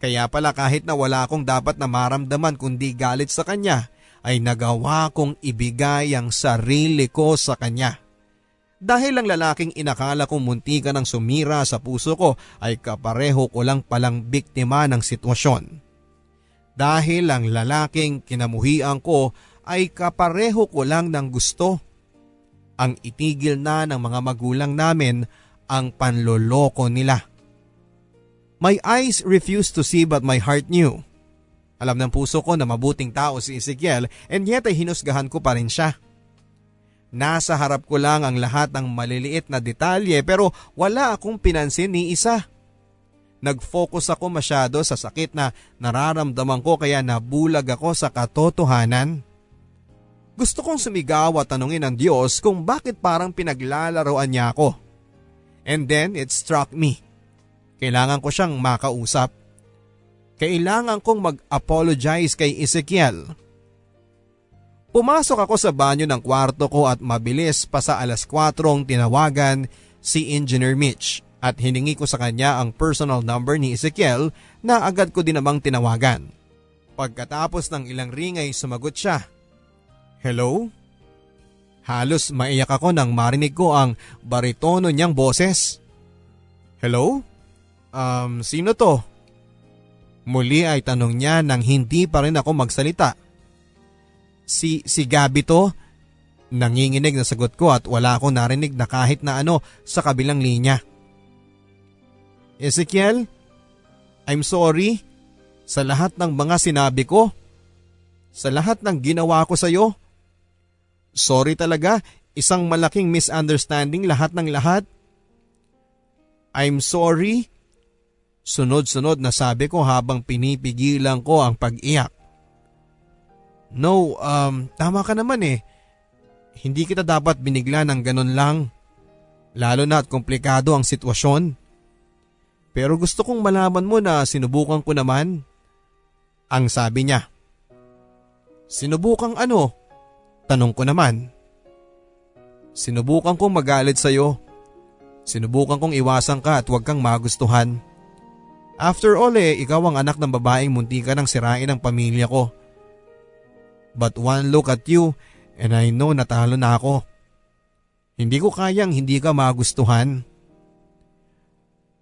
Kaya pala kahit na wala akong dapat na maramdaman kundi galit sa kanya ay nagawa kong ibigay ang sarili ko sa kanya. Dahil ang lalaking inakala kong muntika ng sumira sa puso ko ay kapareho ko lang palang biktima ng sitwasyon. Dahil ang lalaking kinamuhian ko ay kapareho ko lang ng gusto. Ang itigil na ng mga magulang namin ang panloloko nila. My eyes refused to see but my heart knew. Alam ng puso ko na mabuting tao si Ezekiel and yet ay hinusgahan ko pa rin siya. Nasa harap ko lang ang lahat ng maliliit na detalye pero wala akong pinansin ni isa. Nag-focus ako masyado sa sakit na nararamdaman ko kaya nabulag ako sa katotohanan. Gusto kong sumigaw at tanungin ang Diyos kung bakit parang pinaglalaroan niya ako. And then it struck me. Kailangan ko siyang makausap. Kailangan kong mag-apologize kay Ezekiel. Pumasok ako sa banyo ng kwarto ko at mabilis pa sa alas 4 tinawagan si Engineer Mitch at hiningi ko sa kanya ang personal number ni Ezekiel na agad ko din namang tinawagan. Pagkatapos ng ilang ring ay sumagot siya. Hello? Halos maiyak ako nang marinig ko ang baritono niyang boses. Hello? Um, sino to? Muli ay tanong niya nang hindi pa rin ako magsalita. Si, si Gabi to? Nanginginig na sagot ko at wala akong narinig na kahit na ano sa kabilang linya. Ezekiel, I'm sorry sa lahat ng mga sinabi ko. Sa lahat ng ginawa ko sa iyo. Sorry talaga, isang malaking misunderstanding lahat ng lahat. I'm sorry Sunod-sunod na sabi ko habang pinipigilan ko ang pag-iyak. No, um, tama ka naman eh. Hindi kita dapat binigla ng ganun lang. Lalo na at komplikado ang sitwasyon. Pero gusto kong malaman mo na sinubukan ko naman. Ang sabi niya. Sinubukang ano? Tanong ko naman. Sinubukan kong magalit sa'yo. Sinubukan kong iwasan ka at huwag kang magustuhan. After all eh, ikaw ang anak ng babaeng munti ka ng sirain ang pamilya ko. But one look at you and I know natalo na ako. Hindi ko kayang hindi ka magustuhan.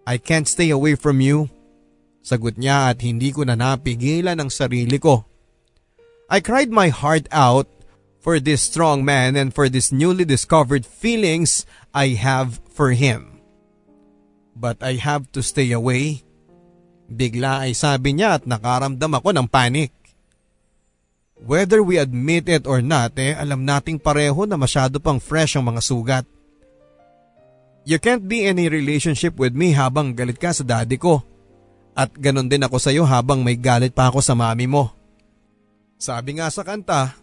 I can't stay away from you. Sagot niya at hindi ko na napigilan ang sarili ko. I cried my heart out for this strong man and for this newly discovered feelings I have for him. But I have to stay away Bigla ay sabi niya at nakaramdam ako ng panic. Whether we admit it or not eh, alam nating pareho na masyado pang fresh ang mga sugat. You can't be in a relationship with me habang galit ka sa daddy ko. At ganon din ako sa iyo habang may galit pa ako sa mami mo. Sabi nga sa kanta,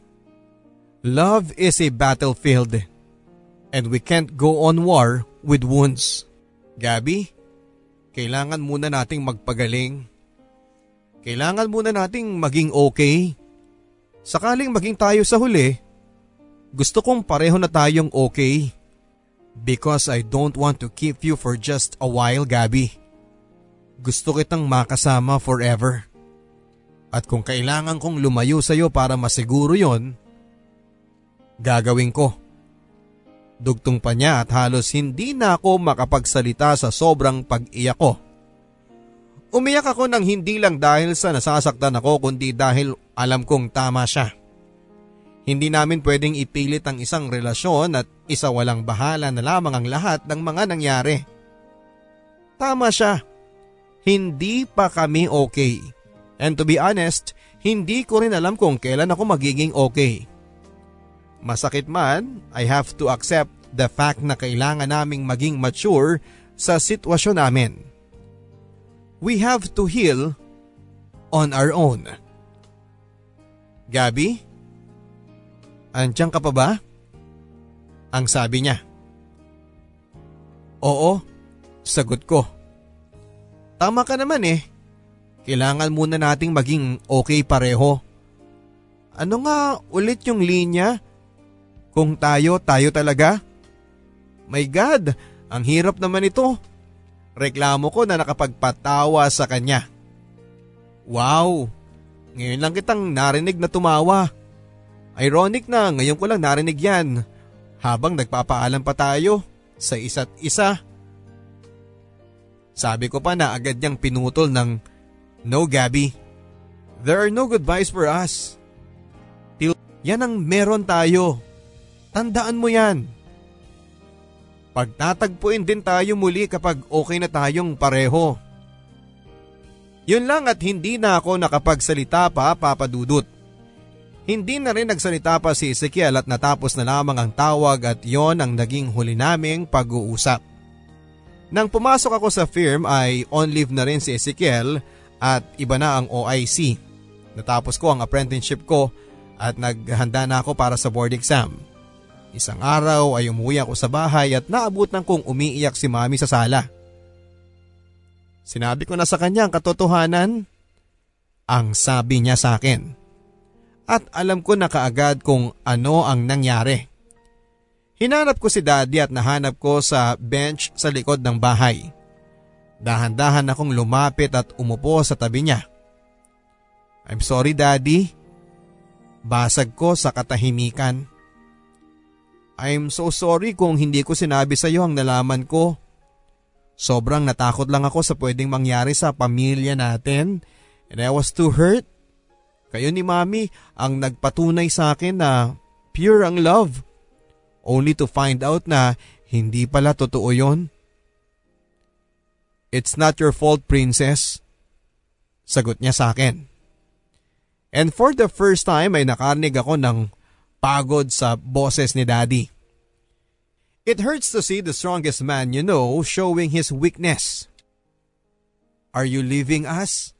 Love is a battlefield and we can't go on war with wounds. Gabi, kailangan muna nating magpagaling. Kailangan muna nating maging okay. Sakaling maging tayo sa huli, gusto kong pareho na tayong okay. Because I don't want to keep you for just a while, Gabi. Gusto kitang makasama forever. At kung kailangan kong lumayo sa iyo para masiguro yon, gagawin ko. Dugtong pa niya at halos hindi na ako makapagsalita sa sobrang pag-iyak ko. Umiyak ako ng hindi lang dahil sa nasasaktan ako kundi dahil alam kong tama siya. Hindi namin pwedeng ipilit ang isang relasyon at isa walang bahala na lamang ang lahat ng mga nangyari. Tama siya. Hindi pa kami okay. And to be honest, hindi ko rin alam kung kailan ako magiging okay. Masakit man, I have to accept the fact na kailangan naming maging mature sa sitwasyon namin. We have to heal on our own. Gabi? Andiyan ka pa ba? Ang sabi niya. Oo, sagot ko. Tama ka naman eh. Kailangan muna nating maging okay pareho. Ano nga ulit yung linya kung tayo, tayo talaga? My God, ang hirap naman ito. Reklamo ko na nakapagpatawa sa kanya. Wow, ngayon lang kitang narinig na tumawa. Ironic na ngayon ko lang narinig yan habang nagpapaalam pa tayo sa isa't isa. Sabi ko pa na agad niyang pinutol ng No Gabby, there are no goodbyes for us. Till yan ang meron tayo. Tandaan mo yan. Pagtatagpuin din tayo muli kapag okay na tayong pareho. Yun lang at hindi na ako nakapagsalita pa papadudot. Hindi na rin nagsalita pa si Ezekiel at natapos na lamang ang tawag at yon ang naging huli naming pag-uusap. Nang pumasok ako sa firm ay on leave na rin si Ezekiel at iba na ang OIC. Natapos ko ang apprenticeship ko at naghanda na ako para sa board exam. Isang araw ay umuwi ako sa bahay at naabutan kong umiiyak si mami sa sala. Sinabi ko na sa kanya ang katotohanan. Ang sabi niya sa akin. At alam ko na kaagad kung ano ang nangyari. Hinanap ko si daddy at nahanap ko sa bench sa likod ng bahay. Dahan-dahan akong lumapit at umupo sa tabi niya. I'm sorry daddy. Basag ko sa katahimikan. I'm so sorry kung hindi ko sinabi sa iyo ang nalaman ko. Sobrang natakot lang ako sa pwedeng mangyari sa pamilya natin and I was too hurt. Kayo ni mami ang nagpatunay sa akin na pure ang love. Only to find out na hindi pala totoo yon. It's not your fault, princess. Sagot niya sa akin. And for the first time ay nakarinig ako ng pagod sa boses ni daddy. It hurts to see the strongest man you know showing his weakness. Are you leaving us?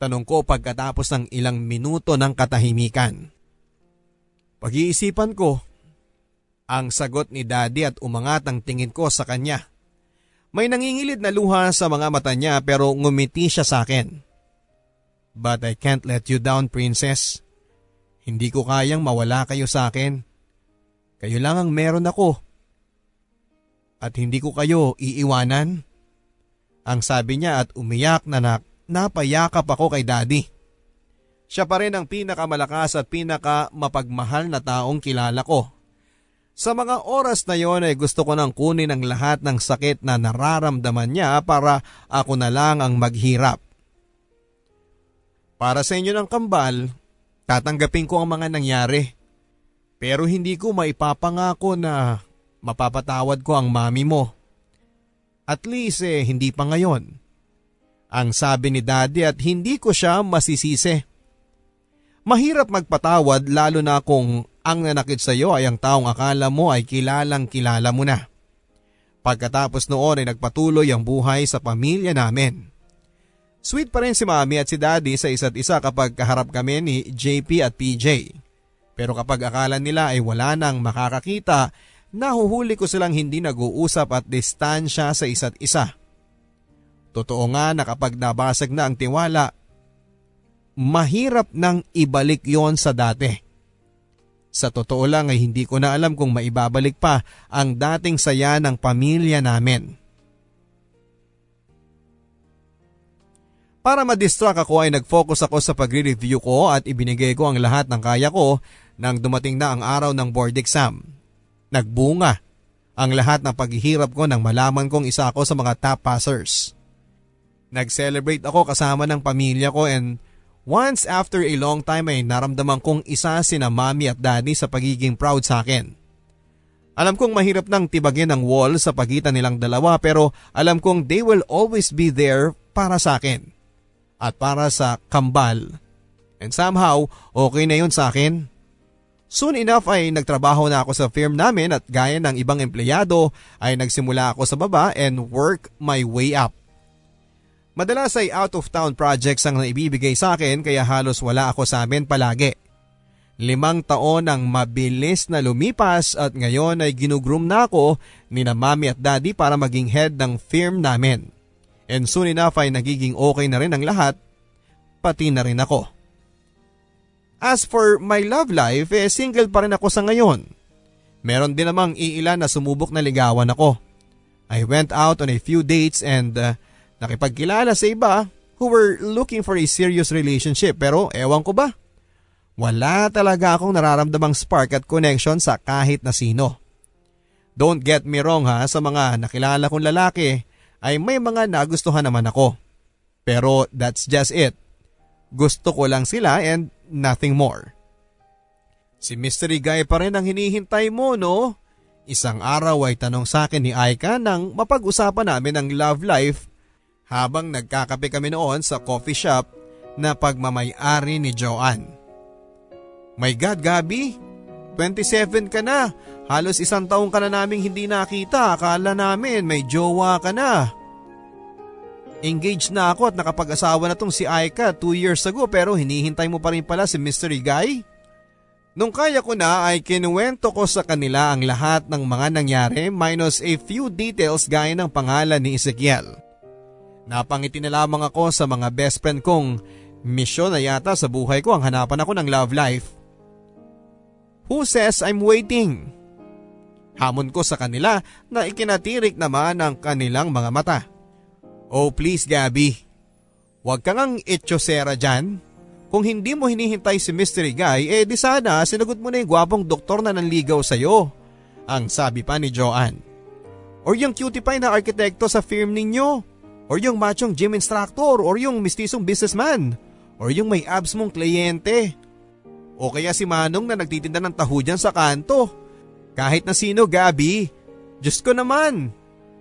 Tanong ko pagkatapos ng ilang minuto ng katahimikan. Pag-iisipan ko, ang sagot ni daddy at umangat ang tingin ko sa kanya. May nangingilid na luha sa mga mata niya pero ngumiti siya sa akin. But I can't let you down, princess. Hindi ko kayang mawala kayo sa akin. Kayo lang ang meron ako. At hindi ko kayo iiwanan. Ang sabi niya at umiyak na nak napayakap ako kay daddy. Siya pa rin ang pinakamalakas at pinakamapagmahal na taong kilala ko. Sa mga oras na yon ay gusto ko nang kunin ang lahat ng sakit na nararamdaman niya para ako na lang ang maghirap. Para sa inyo ng kambal, tatanggapin ko ang mga nangyari. Pero hindi ko maipapangako na mapapatawad ko ang mami mo. At least eh, hindi pa ngayon. Ang sabi ni daddy at hindi ko siya masisisi. Mahirap magpatawad lalo na kung ang nanakit sa iyo ay ang taong akala mo ay kilalang kilala mo na. Pagkatapos noon ay nagpatuloy ang buhay sa pamilya namin. Sweet pa rin si mami at si daddy sa isa't isa kapag kaharap kami ni JP at PJ. Pero kapag akala nila ay wala nang makakakita, nahuhuli ko silang hindi nag-uusap at distansya sa isa't isa. Totoo nga na kapag nabasag na ang tiwala, mahirap nang ibalik yon sa dati. Sa totoo lang ay hindi ko na alam kung maibabalik pa ang dating saya ng pamilya namin. Para ma-distract ako ay nag-focus ako sa pagre-review ko at ibinigay ko ang lahat ng kaya ko nang dumating na ang araw ng board exam. Nagbunga ang lahat ng paghihirap ko nang malaman kong isa ako sa mga top passers. Nag-celebrate ako kasama ng pamilya ko and once after a long time ay naramdaman kong isa sina mami at daddy sa pagiging proud sa akin. Alam kong mahirap nang tibagin ang wall sa pagitan nilang dalawa pero alam kong they will always be there para sa akin at para sa kambal. And somehow, okay na yun sa akin. Soon enough ay nagtrabaho na ako sa firm namin at gaya ng ibang empleyado ay nagsimula ako sa baba and work my way up. Madalas ay out of town projects ang naibibigay sa akin kaya halos wala ako sa amin palagi. Limang taon ang mabilis na lumipas at ngayon ay ginugroom na ako ni na mami at daddy para maging head ng firm namin. And soon enough ay nagiging okay na rin ang lahat, pati na rin ako. As for my love life, eh single pa rin ako sa ngayon. Meron din namang iilan na sumubok na ligawan ako. I went out on a few dates and uh, nakipagkilala sa iba who were looking for a serious relationship pero ewan ko ba? Wala talaga akong nararamdamang spark at connection sa kahit na sino. Don't get me wrong ha, sa mga nakilala kong lalaki, ay may mga nagustuhan naman ako. Pero that's just it. Gusto ko lang sila and nothing more. Si Mystery Guy pa rin ang hinihintay mo no? Isang araw ay tanong sa akin ni Aika nang mapag-usapan namin ang love life habang nagkakape kami noon sa coffee shop na pagmamayari ni Joanne. My God, Gabi, 27 ka na. Halos isang taong ka na naming hindi nakita. Akala namin may jowa ka na. Engaged na ako at nakapag-asawa na tong si Aika 2 years ago pero hinihintay mo pa rin pala si Mystery Guy? Nung kaya ko na ay kinuwento ko sa kanila ang lahat ng mga nangyari minus a few details gaya ng pangalan ni Ezekiel. Napangiti na lamang ako sa mga best friend kong Misyon na yata sa buhay ko ang hanapan ako ng love life. Who says I'm waiting? Hamon ko sa kanila na ikinatirik naman ang kanilang mga mata. Oh please Gabby, huwag kang ang etchosera dyan. Kung hindi mo hinihintay si Mystery Guy, eh di sana sinagot mo na yung gwapong doktor na nanligaw sa'yo. Ang sabi pa ni Joanne. Or yung cutie pie na arkitekto sa firm ninyo. Or yung machong gym instructor. Or yung mistisong businessman. Or yung may abs mong kliyente. O kaya si Manong na nagtitinda ng tahu dyan sa kanto. Kahit na sino Gabi. Diyos ko naman.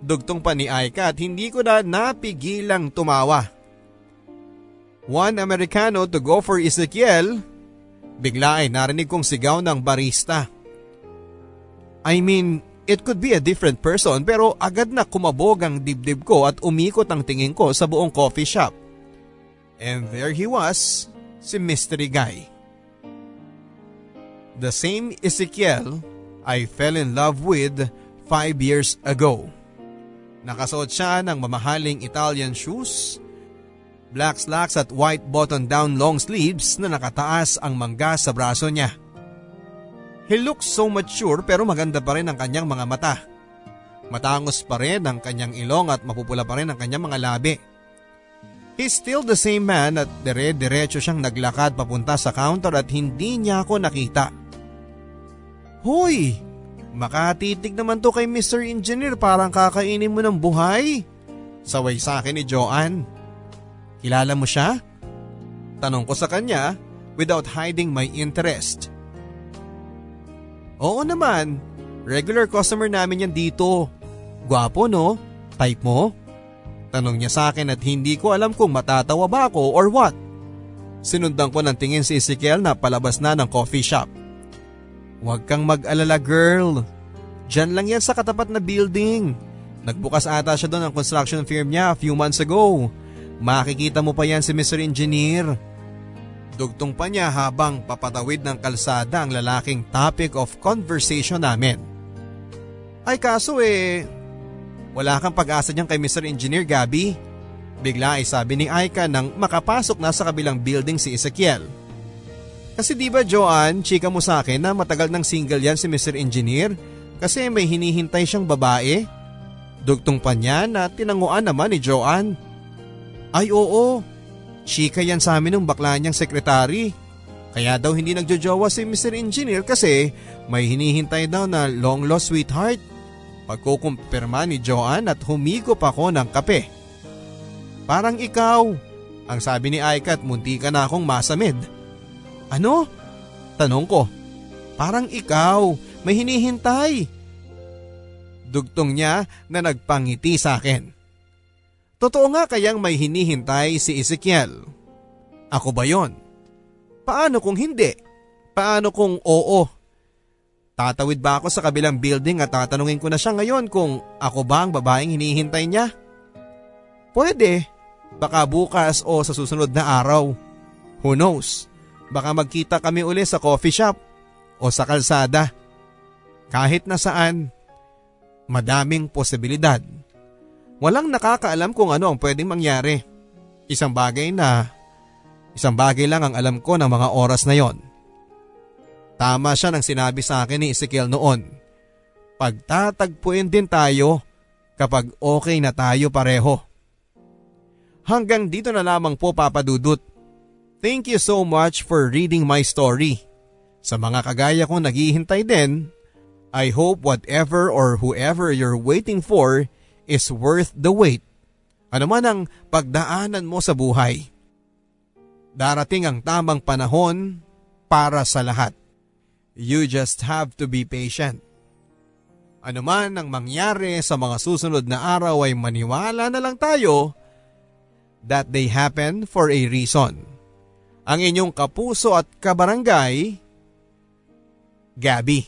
Dugtong pa ni Aika at hindi ko na napigilang tumawa. One Americano to go for Ezekiel. Bigla ay narinig kong sigaw ng barista. I mean, it could be a different person pero agad na kumabog ang dibdib ko at umikot ang tingin ko sa buong coffee shop. And there he was, si Mystery Guy. The same Ezekiel I fell in love with five years ago. Nakasuot siya ng mamahaling Italian shoes, black slacks at white button-down long sleeves na nakataas ang mangga sa braso niya. He looks so mature pero maganda pa rin ang kanyang mga mata. Matangos pa rin ang kanyang ilong at mapupula pa rin ang kanyang mga labi. He's still the same man at dire-diretso siyang naglakad papunta sa counter at hindi niya ako nakita. Hoy! Makatitig naman to kay Mr. Engineer parang kakainin mo ng buhay. Saway sa akin ni Joanne. Kilala mo siya? Tanong ko sa kanya without hiding my interest. Oo naman, regular customer namin yan dito. Gwapo no? Type mo? Tanong niya sa akin at hindi ko alam kung matatawa ba ako or what. Sinundan ko ng tingin si Ezekiel na palabas na ng coffee shop. Huwag kang mag-alala girl. Diyan lang yan sa katapat na building. Nagbukas ata siya doon ng construction firm niya a few months ago. Makikita mo pa yan si Mr. Engineer. Dugtong pa niya habang papatawid ng kalsada ang lalaking topic of conversation namin. Ay kaso eh, wala kang pag-asa niyan kay Mr. Engineer Gabi. Bigla ay sabi ni Aika nang makapasok na sa kabilang building si Ezekiel. Kasi di ba Joanne, chika mo sa akin na matagal nang single yan si Mr. Engineer kasi may hinihintay siyang babae? Dugtong pa niya na tinanguan naman ni Joanne. Ay oo, chika yan sa amin ng bakla niyang sekretary. Kaya daw hindi nagjojowa si Mr. Engineer kasi may hinihintay daw na long lost sweetheart. Pagkukumpirma ni Joanne at humigop ako ng kape. Parang ikaw, ang sabi ni Aika at munti ka na akong masamid. Ano? Tanong ko. Parang ikaw, may hinihintay. Dugtong niya na nagpangiti sa akin. Totoo nga kayang may hinihintay si Ezekiel. Ako ba yon? Paano kung hindi? Paano kung oo? Tatawid ba ako sa kabilang building at tatanungin ko na siya ngayon kung ako ba ang babaeng hinihintay niya? Pwede. Baka bukas o sa susunod na araw. Who knows? Baka magkita kami uli sa coffee shop o sa kalsada. Kahit na saan, madaming posibilidad. Walang nakakaalam kung ano ang pwedeng mangyari. Isang bagay na, isang bagay lang ang alam ko ng mga oras na yon. Tama siya nang sinabi sa akin ni Ezekiel noon. Pagtatagpuin din tayo kapag okay na tayo pareho. Hanggang dito na lamang po papadudot. Thank you so much for reading my story. Sa mga kagaya kong naghihintay din, I hope whatever or whoever you're waiting for is worth the wait. Ano man ang pagdaanan mo sa buhay. Darating ang tamang panahon para sa lahat. You just have to be patient. Ano man ang mangyari sa mga susunod na araw ay maniwala na lang tayo that they happen for a reason. Ang inyong kapuso at kabarangay, Gabby.